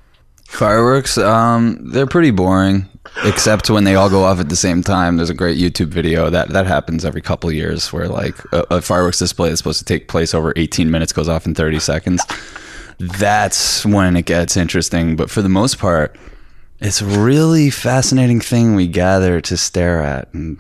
Fireworks, um, they're pretty boring, except when they all go off at the same time. There's a great YouTube video that that happens every couple years, where like a, a fireworks display that's supposed to take place over 18 minutes goes off in 30 seconds. That's when it gets interesting. But for the most part, it's a really fascinating thing we gather to stare at and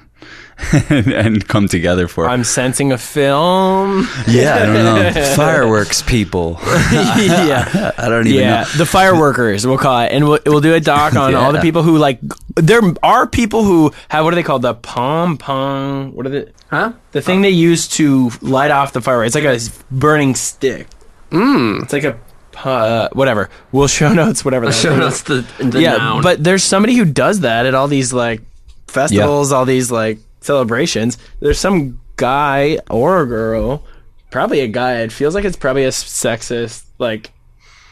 and, come together for. I'm sensing a film. Yeah, I don't know. Fireworks people. yeah. I don't even Yeah, know. the fireworkers, we'll call it, and we'll, we'll do a doc on all the people who like. There are people who have what are they called? The pom pom. What are the Huh? the thing they use to light off the fireworks? It's like a burning stick. Mm. It's like a uh, whatever. We'll show notes whatever. that Show thing us is. the, the yeah, noun. but there's somebody who does that at all these like festivals, all these like celebrations. There's some guy or girl, probably a guy. It feels like it's probably a sexist like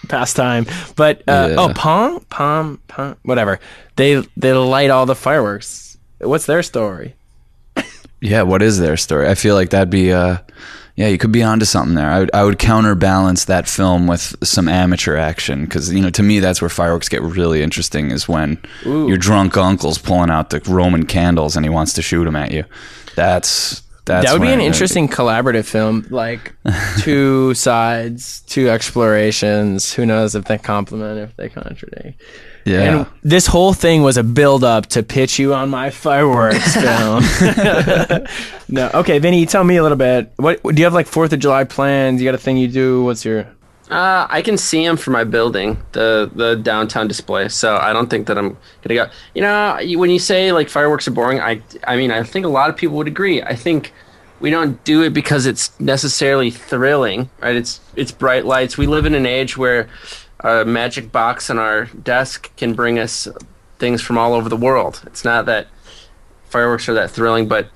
pastime. But uh, Yeah. oh, pom pom pom, whatever. They they light all the fireworks. What's their story? Yeah, what is their story? I feel like that'd be uh yeah, you could be onto something there. I would I would counterbalance that film with some amateur action cuz you know to me that's where fireworks get really interesting is when your drunk uncle's pulling out the Roman candles and he wants to shoot them at you. That's that's that would be an interesting collaborative film, like two sides, two explorations. Who knows if they complement, if they contradict. Yeah. And this whole thing was a build up to pitch you on my fireworks film. no, okay, Vinny, tell me a little bit. What do you have like Fourth of July plans? You got a thing you do? What's your? Uh, I can see them for my building, the the downtown display. So I don't think that I'm gonna go. You know, when you say like fireworks are boring, I I mean I think a lot of people would agree. I think we don't do it because it's necessarily thrilling, right? It's it's bright lights. We live in an age where a magic box on our desk can bring us things from all over the world. It's not that fireworks are that thrilling, but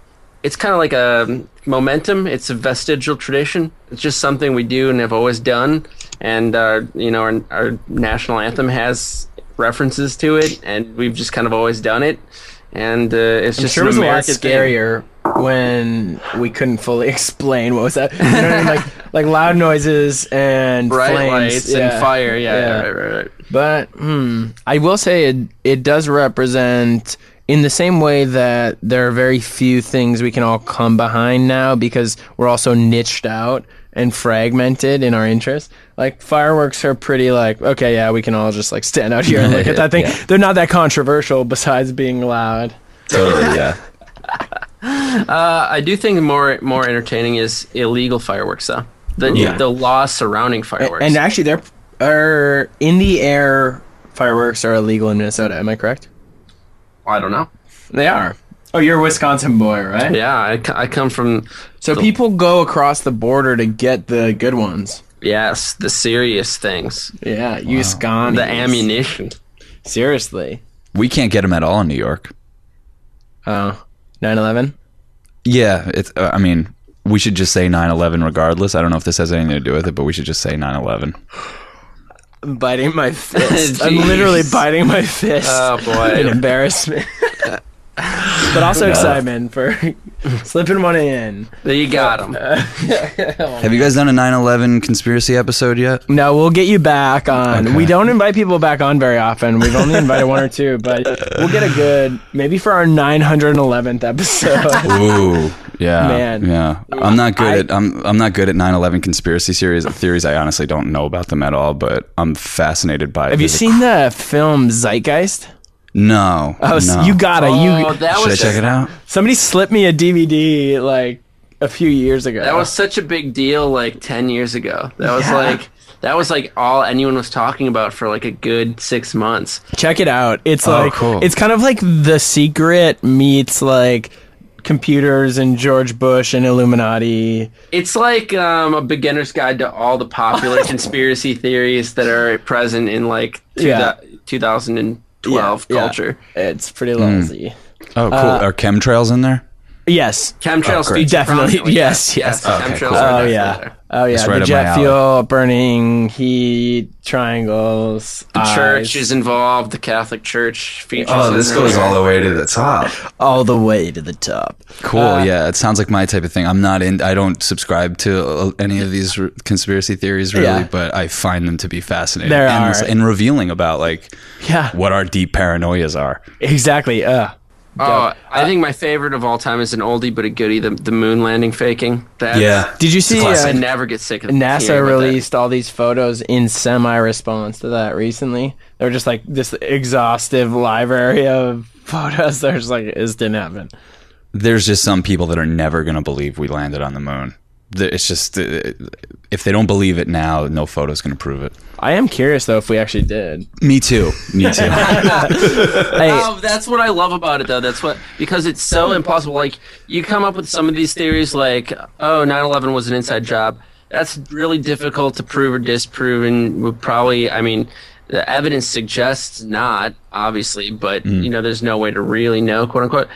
it's kind of like a momentum. It's a vestigial tradition. It's just something we do and have always done. And our, you know, our, our national anthem has references to it, and we've just kind of always done it. And uh, it's I'm just sure it was a lot American thing. Scarier when we couldn't fully explain what was that. You know what I mean? Like like loud noises and bright flames. lights Yeah. and fire. Yeah, Yeah. Right, right, right. But hmm, I will say it it does represent in the same way that there are very few things we can all come behind now because we're also niched out and fragmented in our interests. Like fireworks are pretty like okay, yeah, we can all just like stand out here and look at that thing. Yeah. They're not that controversial besides being loud. totally, yeah. Uh, I do think more more entertaining is illegal fireworks, though. The Yeah. the law surrounding fireworks. And actually, there are in the air fireworks are illegal in Minnesota. Am I correct? I don't know. They are. Oh, you're a Wisconsin boy, right? Yeah, I come from So people go across the border to get the good ones. yes, the serious things, Yeah, use gone. the ammunition. Seriously. We can't get them at all in New York. Oh, 9/11. Yeah, it's. Uh, I mean, we should just say 9/11 regardless. I don't know if this has anything to do with it, but we should just say 9/11. I'm biting my fist. I'm literally biting my fist. Oh in boy. embarrassment. but also excitement for slipping one in. There you got him. Uh, Have you guys done a 9/11 conspiracy episode yet? No, we'll get you back on. Okay. We don't invite people back on very often. We've only invited one or two, but we'll get a good maybe for our 911th episode. Ooh, yeah, Man. yeah. I'm not good I- at I'm I'm not good at 9/11 conspiracy series theories. I honestly don't know about them at all, but I'm fascinated by. Have you the- seen the film Zeitgeist? No. Oh, s- no. you gotta. Oh, you that Should I was check it out? somebody slipped me a DVD like a few years ago. that was such a big deal like 10 years ago. That was Yeah. like that was like all anyone was talking about for like a good 6 months. Check it out. It's Oh, like cool. it's kind of like The Secret meets like computers and George Bush and Illuminati. It's like um, a beginner's guide to all the popular conspiracy theories that are present in like two Yeah. 2012 Yeah, yeah. culture. It's pretty Hmm. lousy. Oh, cool. Uh, Are chemtrails in there? Yes. Chemtrails great. feature Definitely. prominently, Yes, yes. the Okay, chemtrails cool. are Oh yeah. there. Oh yeah. That's the right up my jet fuel, burning, heat, triangles. The church is involved. The Catholic Church features. Oh, in this there. goes all the way to the top. all the way to the top. Cool. Uh, yeah, it sounds like my type of thing. I'm not in. I don't subscribe to uh, any of these r- conspiracy theories really, Yeah. but I find them to be fascinating There and, are. and revealing about like Yeah. what our deep paranoias are. Exactly. Uh. Oh, I think my favorite of all time is an oldie but a goodie. The the moon landing faking. That's, Did you see? I Uh, never get sick of NASA hearing about that. released all these photos in semi-response to that recently. They were just like this exhaustive library of photos. They're just like, this didn't happen. There's just some people that are never going to believe we landed on the moon. The- It's just uh, if they don't believe it now, no photo's going to prove it. I am curious though if we actually did. Me too. Me too. Hey, Oh, that's what I love about it, though. That's what because it's so impossible. Like you come up with some of these theories, like oh, 9/11 was an inside job. That's really difficult to prove or disprove, and would probably, I mean, the evidence suggests not, obviously, but you know, there's no way to really know, quote unquote.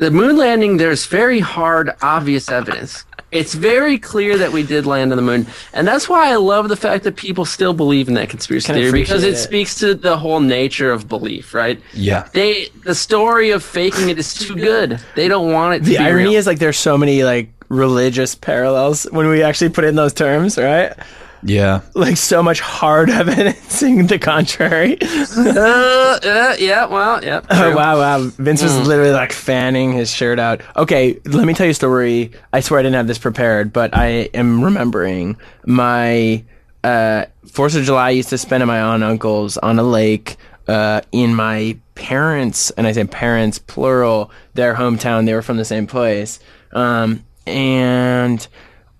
The moon landing, there's very hard, obvious evidence. It's very clear that we did land on the moon, and that's why I love the fact that people still believe in that conspiracy theory because it it. speaks to the whole nature of belief, right? yeah. they the story of faking it is too good. They don't want it to the be irony real. is like there's so many like religious parallels when we actually put in those terms, right? Yeah. Like so much hard evidencing the contrary. uh, uh, yeah, well, yeah. Oh wow, wow! Vince was literally like fanning his shirt out. Okay, let me tell you a story. I swear I didn't have this prepared, but I am remembering my uh, Fourth of July. I used to spend at my aunt and uncle's on a lake uh, in my parents, and I say parents plural, their hometown. They were from the same place, um, and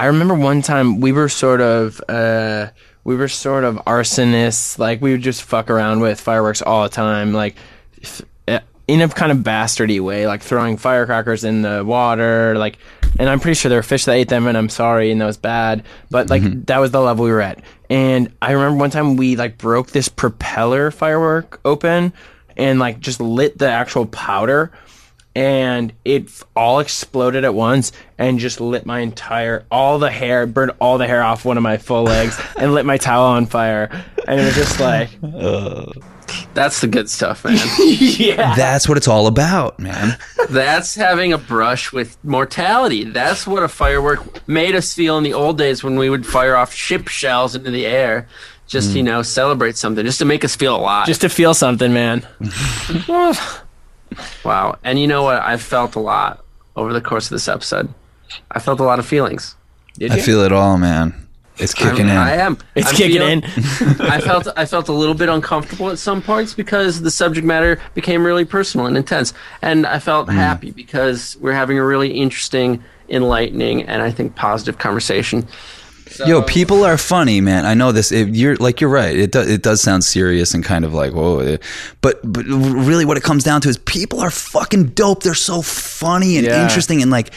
I remember one time we were sort of. Uh, we were sort of arsonists, like we would just fuck around with fireworks all the time, like in a kind of bastardy way, like throwing firecrackers in the water, like. And I'm pretty sure there were fish that ate them, and I'm sorry, and that was bad. But like that was the level we were at. And I remember one time we like broke this propeller firework open, and like just lit the actual powder, and it all exploded at once and just lit my entire all the hair burned all the hair off one of my full legs and lit my towel on fire and it was just like That's the good stuff, man. yeah That's what it's all about, man. That's having a brush with mortality. That's what a firework made us feel in the old days when we would fire off ship shells into the air. Just, you mm. know, celebrate something, just to make us feel alive. just to feel something man wow. And you know what? I felt a lot over the course of this episode. I felt a lot of feelings. Did I you? feel it all, man. It's kicking I'm- in. I am. it's I'm kicking feeling- in I felt I felt a little bit uncomfortable at some points because the subject matter became really personal and intense, and I felt Hmm. happy because we're having a really interesting, enlightening, and I think positive conversation. Yo, people are funny, man. I know this. It, you're like you're right. It does. It does sound serious and kind of like whoa, eh, but but really, what it comes down to is people are fucking dope. They're so funny and Yeah. interesting, and like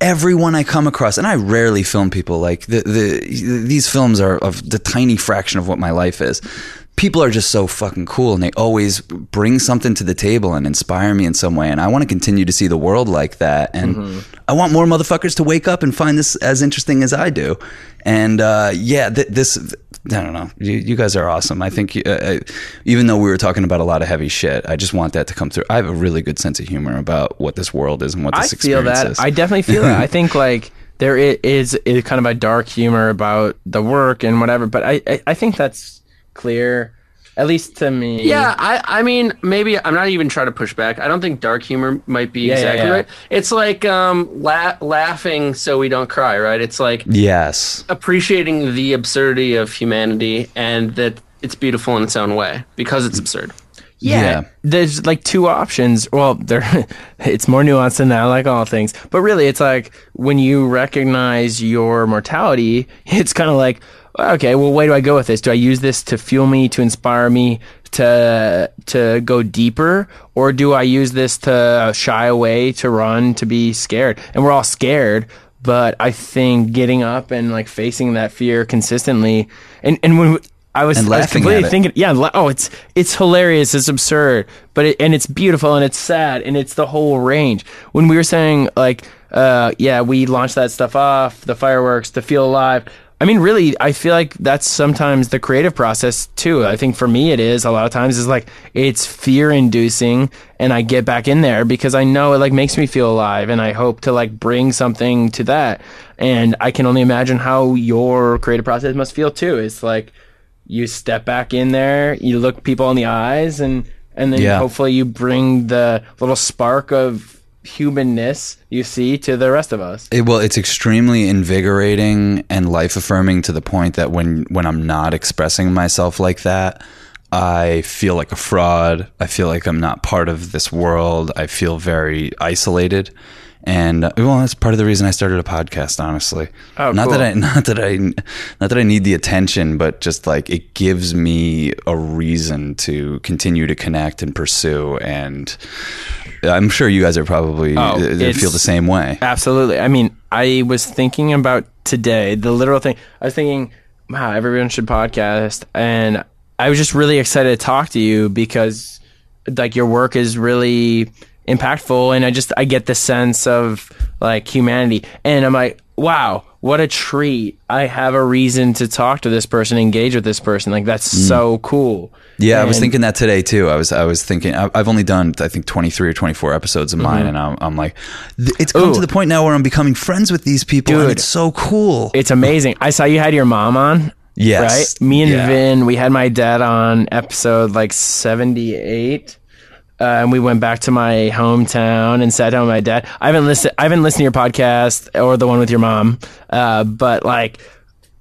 everyone I come across, and I rarely film people. Like the the these films are of the tiny fraction of what my life is. People are just so fucking cool, and they always bring something to the table and inspire me in some way. And I want to continue to see the world like that. And I want more motherfuckers to wake up and find this as interesting as I do. And uh, yeah, th- this I don't know. You, you guys are awesome. I think uh, uh, even though we were talking about a lot of heavy shit, I just want that to come through. I have a really good sense of humor about what this world is and what I this feel experience that. is. I definitely feel that. I think like there is, is, is kind of a dark humor about the work and whatever, but I, I, I think that's clear, at least to me. Yeah, I, I mean, maybe I'm not even trying to push back. I don't think dark humor might be Yeah, yeah, exactly yeah. right. It's like um, la- laughing so we don't cry, right? It's like yes. appreciating the absurdity of humanity and that it's beautiful in its own way because it's absurd. Yeah, Yeah. there's like two options. Well, there, it's more nuanced than that, like all things. But really, it's like when you recognize your mortality, it's kind of like, okay, well, where do I go with this? Do I use this to fuel me, to inspire me, to to go deeper, or do I use this to shy away, to run, to be scared? And we're all scared. But I think getting up and like facing that fear consistently, and and when I was, And I was completely thinking yeah oh it's it's hilarious it's absurd but it, and it's beautiful and it's sad and it's the whole range when we were saying like uh yeah we launched that stuff off the fireworks to feel alive i mean really i feel like that's sometimes the creative process too. I think for me it is a lot of times is like it's fear inducing and i get back in there because i know it like makes me feel alive and i hope to like bring something to that. And i can only imagine how your creative process must feel too. It's like you step back in there, you look people in the eyes, and and then Yeah. hopefully you bring the little spark of humanness you see to the rest of us. It, well, it's extremely invigorating and life affirming to the point that when when I'm not expressing myself like that, I feel like a fraud. I feel like I'm not part of this world. I feel very isolated. And uh, well, that's part of the reason I started a podcast. Honestly, Oh, not that. I, not that I, not that I need the attention, but just like it gives me a reason to continue to connect and pursue. And I'm sure you guys are probably Oh, uh, feel the same way. Absolutely. I mean, I was thinking about today, the literal thing. I was thinking, wow, everyone should podcast. And I was just really excited to talk to you because like your work is really impactful and I just I get the sense of like humanity. And I'm like, wow, what a treat. I have a reason to talk to this person, engage with this person. Like that's so cool. Yeah, I was thinking that today too. I was I was thinking I've only done I think 23 or 24 episodes of mine, and I'm, I'm like, it's come Mm-hmm. Ooh. to the point now where I'm becoming friends with these people, and it's so cool. It's amazing. I saw you had your mom on. Yes. Right? Me and Yeah. Vin, we had my dad on episode like 78. Uh, and we went back to my hometown and sat down with my dad. I haven't listened. I haven't listened to your podcast or the one with your mom. Uh, but like,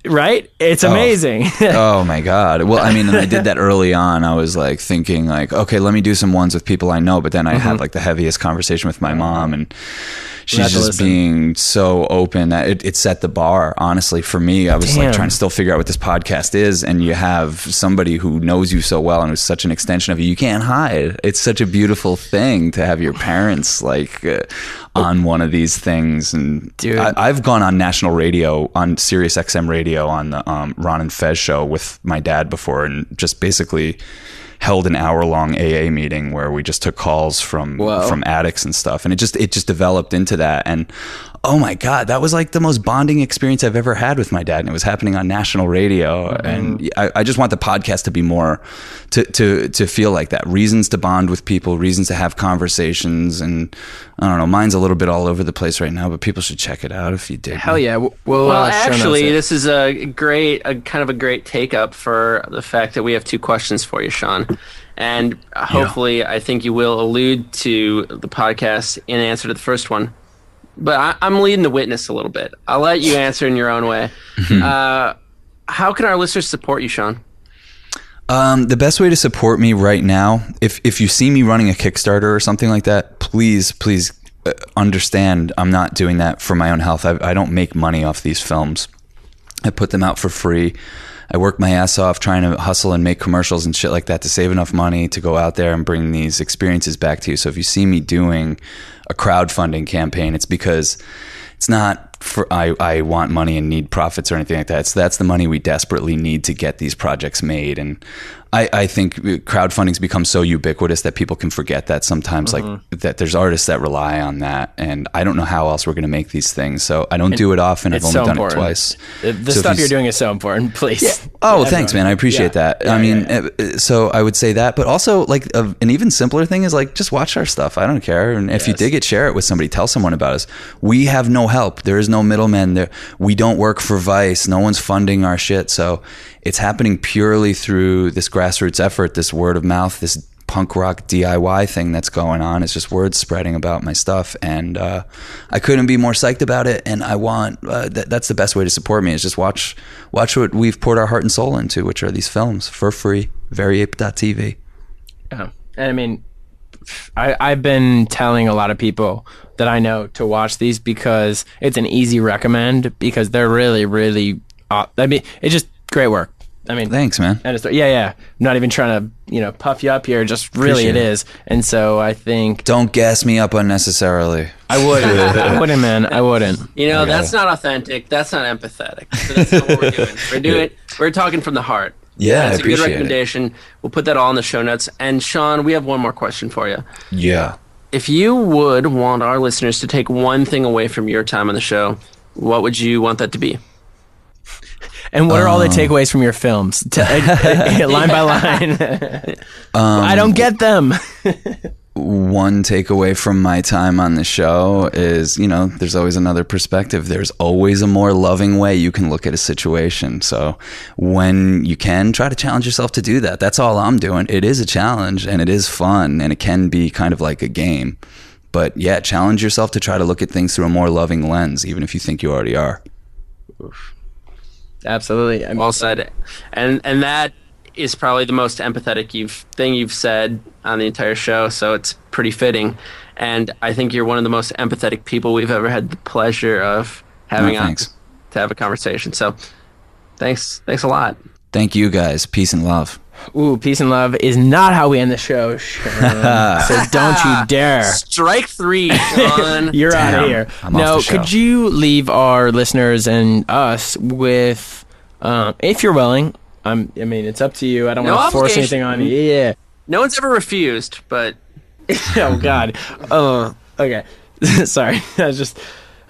right? It's amazing. oh my god. Well, I mean, I did that early on. I was like thinking like, okay, let me do some ones with people I know, but then I Mm-hmm. had like the heaviest conversation with my mom and she's just being so open that it, it set the bar honestly for me. I was Damn. like trying to still figure out what this podcast is and you have somebody who knows you so well and who's such an extension of you. You can't hide. It's such a beautiful thing to have your parents like uh, on one of these things and Dude. I, I've gone on national radio on Sirius XM radio on the um, Ron and Fez show with my dad before, and just basically held an hour long AA meeting where we just took calls from Whoa. from addicts and stuff, and it just it just developed into that. And oh my god, that was like the most bonding experience I've ever had with my dad, and it was happening on national radio. And I, I just want the podcast to be more to to to feel like that. Reasons to bond with people, reasons to have conversations, and I don't know. Mine's a little bit all over the place right now, but people should check it out if you did. Hell yeah. We'll, we'll Well, uh, actually, this is a great, a kind of a great take up for the fact that we have two questions for you, Sean. And hopefully, I think you will allude to the podcast in answer to the first one. But I, I'm leading the witness a little bit. I'll let you answer in your own way. uh, how can our listeners support you, Sean? Um, the best way to support me right now, if if you see me running a Kickstarter or something like that, please, please uh, understand I'm not doing that for my own health. I, I don't make money off these films. I put them out for free. I work my ass off trying to hustle and make commercials and shit like that to save enough money to go out there and bring these experiences back to you. So if you see me doing a crowdfunding campaign, it's because it's not for I, I want money and need profits or anything like that. So that's the money we desperately need to get these projects made. And I, I think crowdfunding's become so ubiquitous that people can forget that sometimes Mm-hmm. like that there's artists that rely on that and I don't know how else we're going to make these things. So I don't do it often. I've only so done important. it twice. The, the So stuff you you're doing is so important. Please. Oh, Yeah, thanks, everyone. man. I appreciate Yeah. that. I mean, yeah, uh, so I would say that, but also like a, an even simpler thing is like just watch our stuff. I don't care, and if you dig it, share it with somebody. Tell someone about us. We have no help. There is no middleman. There, we don't work for Vice. No one's funding our shit. So it's happening purely through this grassroots effort, this word of mouth, this punk rock DIY thing that's going on. It's just word spreading about my stuff, and uh, I couldn't be more psyched about it. And I want uh, that, that's the best way to support me is just watch watch what we've poured our heart and soul into, which are these films for free. Veryape.tv. Yeah. And I mean, I, I've been telling a lot of people that I know to watch these because it's an easy recommend because they're really, really, uh, I mean, it's just great work. I mean, Thanks, man. and it's, yeah, yeah. I'm not even trying to, you know, puff you up here. Just really Appreciate it it. is. And so I think Don't gas me up unnecessarily. I wouldn't. I wouldn't, man. I wouldn't. You know, that's not authentic. That's not empathetic. So that's not what we're doing. We're doing. We're talking from the heart. Yeah, I that's a good appreciate it. recommendation. We'll put that all in the show notes. And Sean, we have one more question for you. Yeah. If you would want our listeners to take one thing away from your time on the show, what would you want that to be? And what are Um, all the takeaways from your films? T- line by line. Um, I don't get them. one takeaway from my time on the show is, you know, there's always another perspective. There's always a more loving way you can look at a situation. So when you can, try to challenge yourself to do that. That's all I'm doing. It is a challenge and it is fun and it can be kind of like a game. But yeah, challenge yourself to try to look at things through a more loving lens, even if you think you already are. Absolutely. I mean, Well said. And and that is probably the most empathetic you've thing you've said on the entire show. So it's pretty fitting. And I think you're one of the most empathetic people we've ever had the pleasure of having Oh, on to have a conversation. So thanks, thanks a lot. Thank you guys. Peace and love. Ooh, peace and love is not how we end the show. Sharon. so don't you dare. Strike three, Sean. You're out of here. I'm off no, could you leave our listeners and us with, um, if you're willing? I'm, I mean, it's up to you. I don't No want to force anything on you. Yeah. no one's ever refused, but oh God. Oh, okay. Sorry. I was just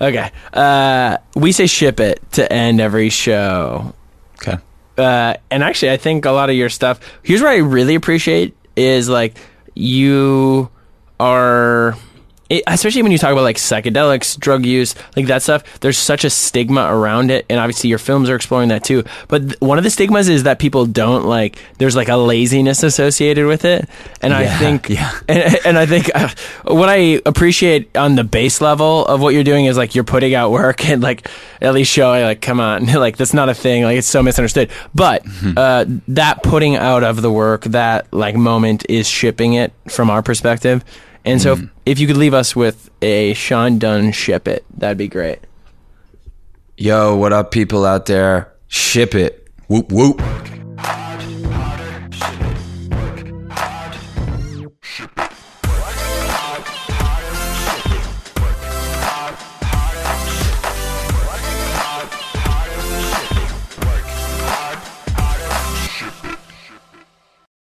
okay. Uh, we say ship it to end every show. Okay. Uh, and actually, I think a lot of your stuff. Here's what I really appreciate is like you are. It, especially when you talk about like psychedelics, drug use, like that stuff, there's such a stigma around it, and obviously your films are exploring that too. But th- one of the stigmas is that people don't like. There's like a laziness associated with it, and I think, yeah. and, and I think uh, what I appreciate on the base level of what you're doing is like you're putting out work and like at least showing like come on like that's not a thing like it's so misunderstood but uh, that putting out of the work that like moment is shipping it from our perspective and so if, mm-hmm. if you could leave us with a Sean Dunne ship it that'd be great Yo, what up, people out there? Ship it. Whoop, whoop.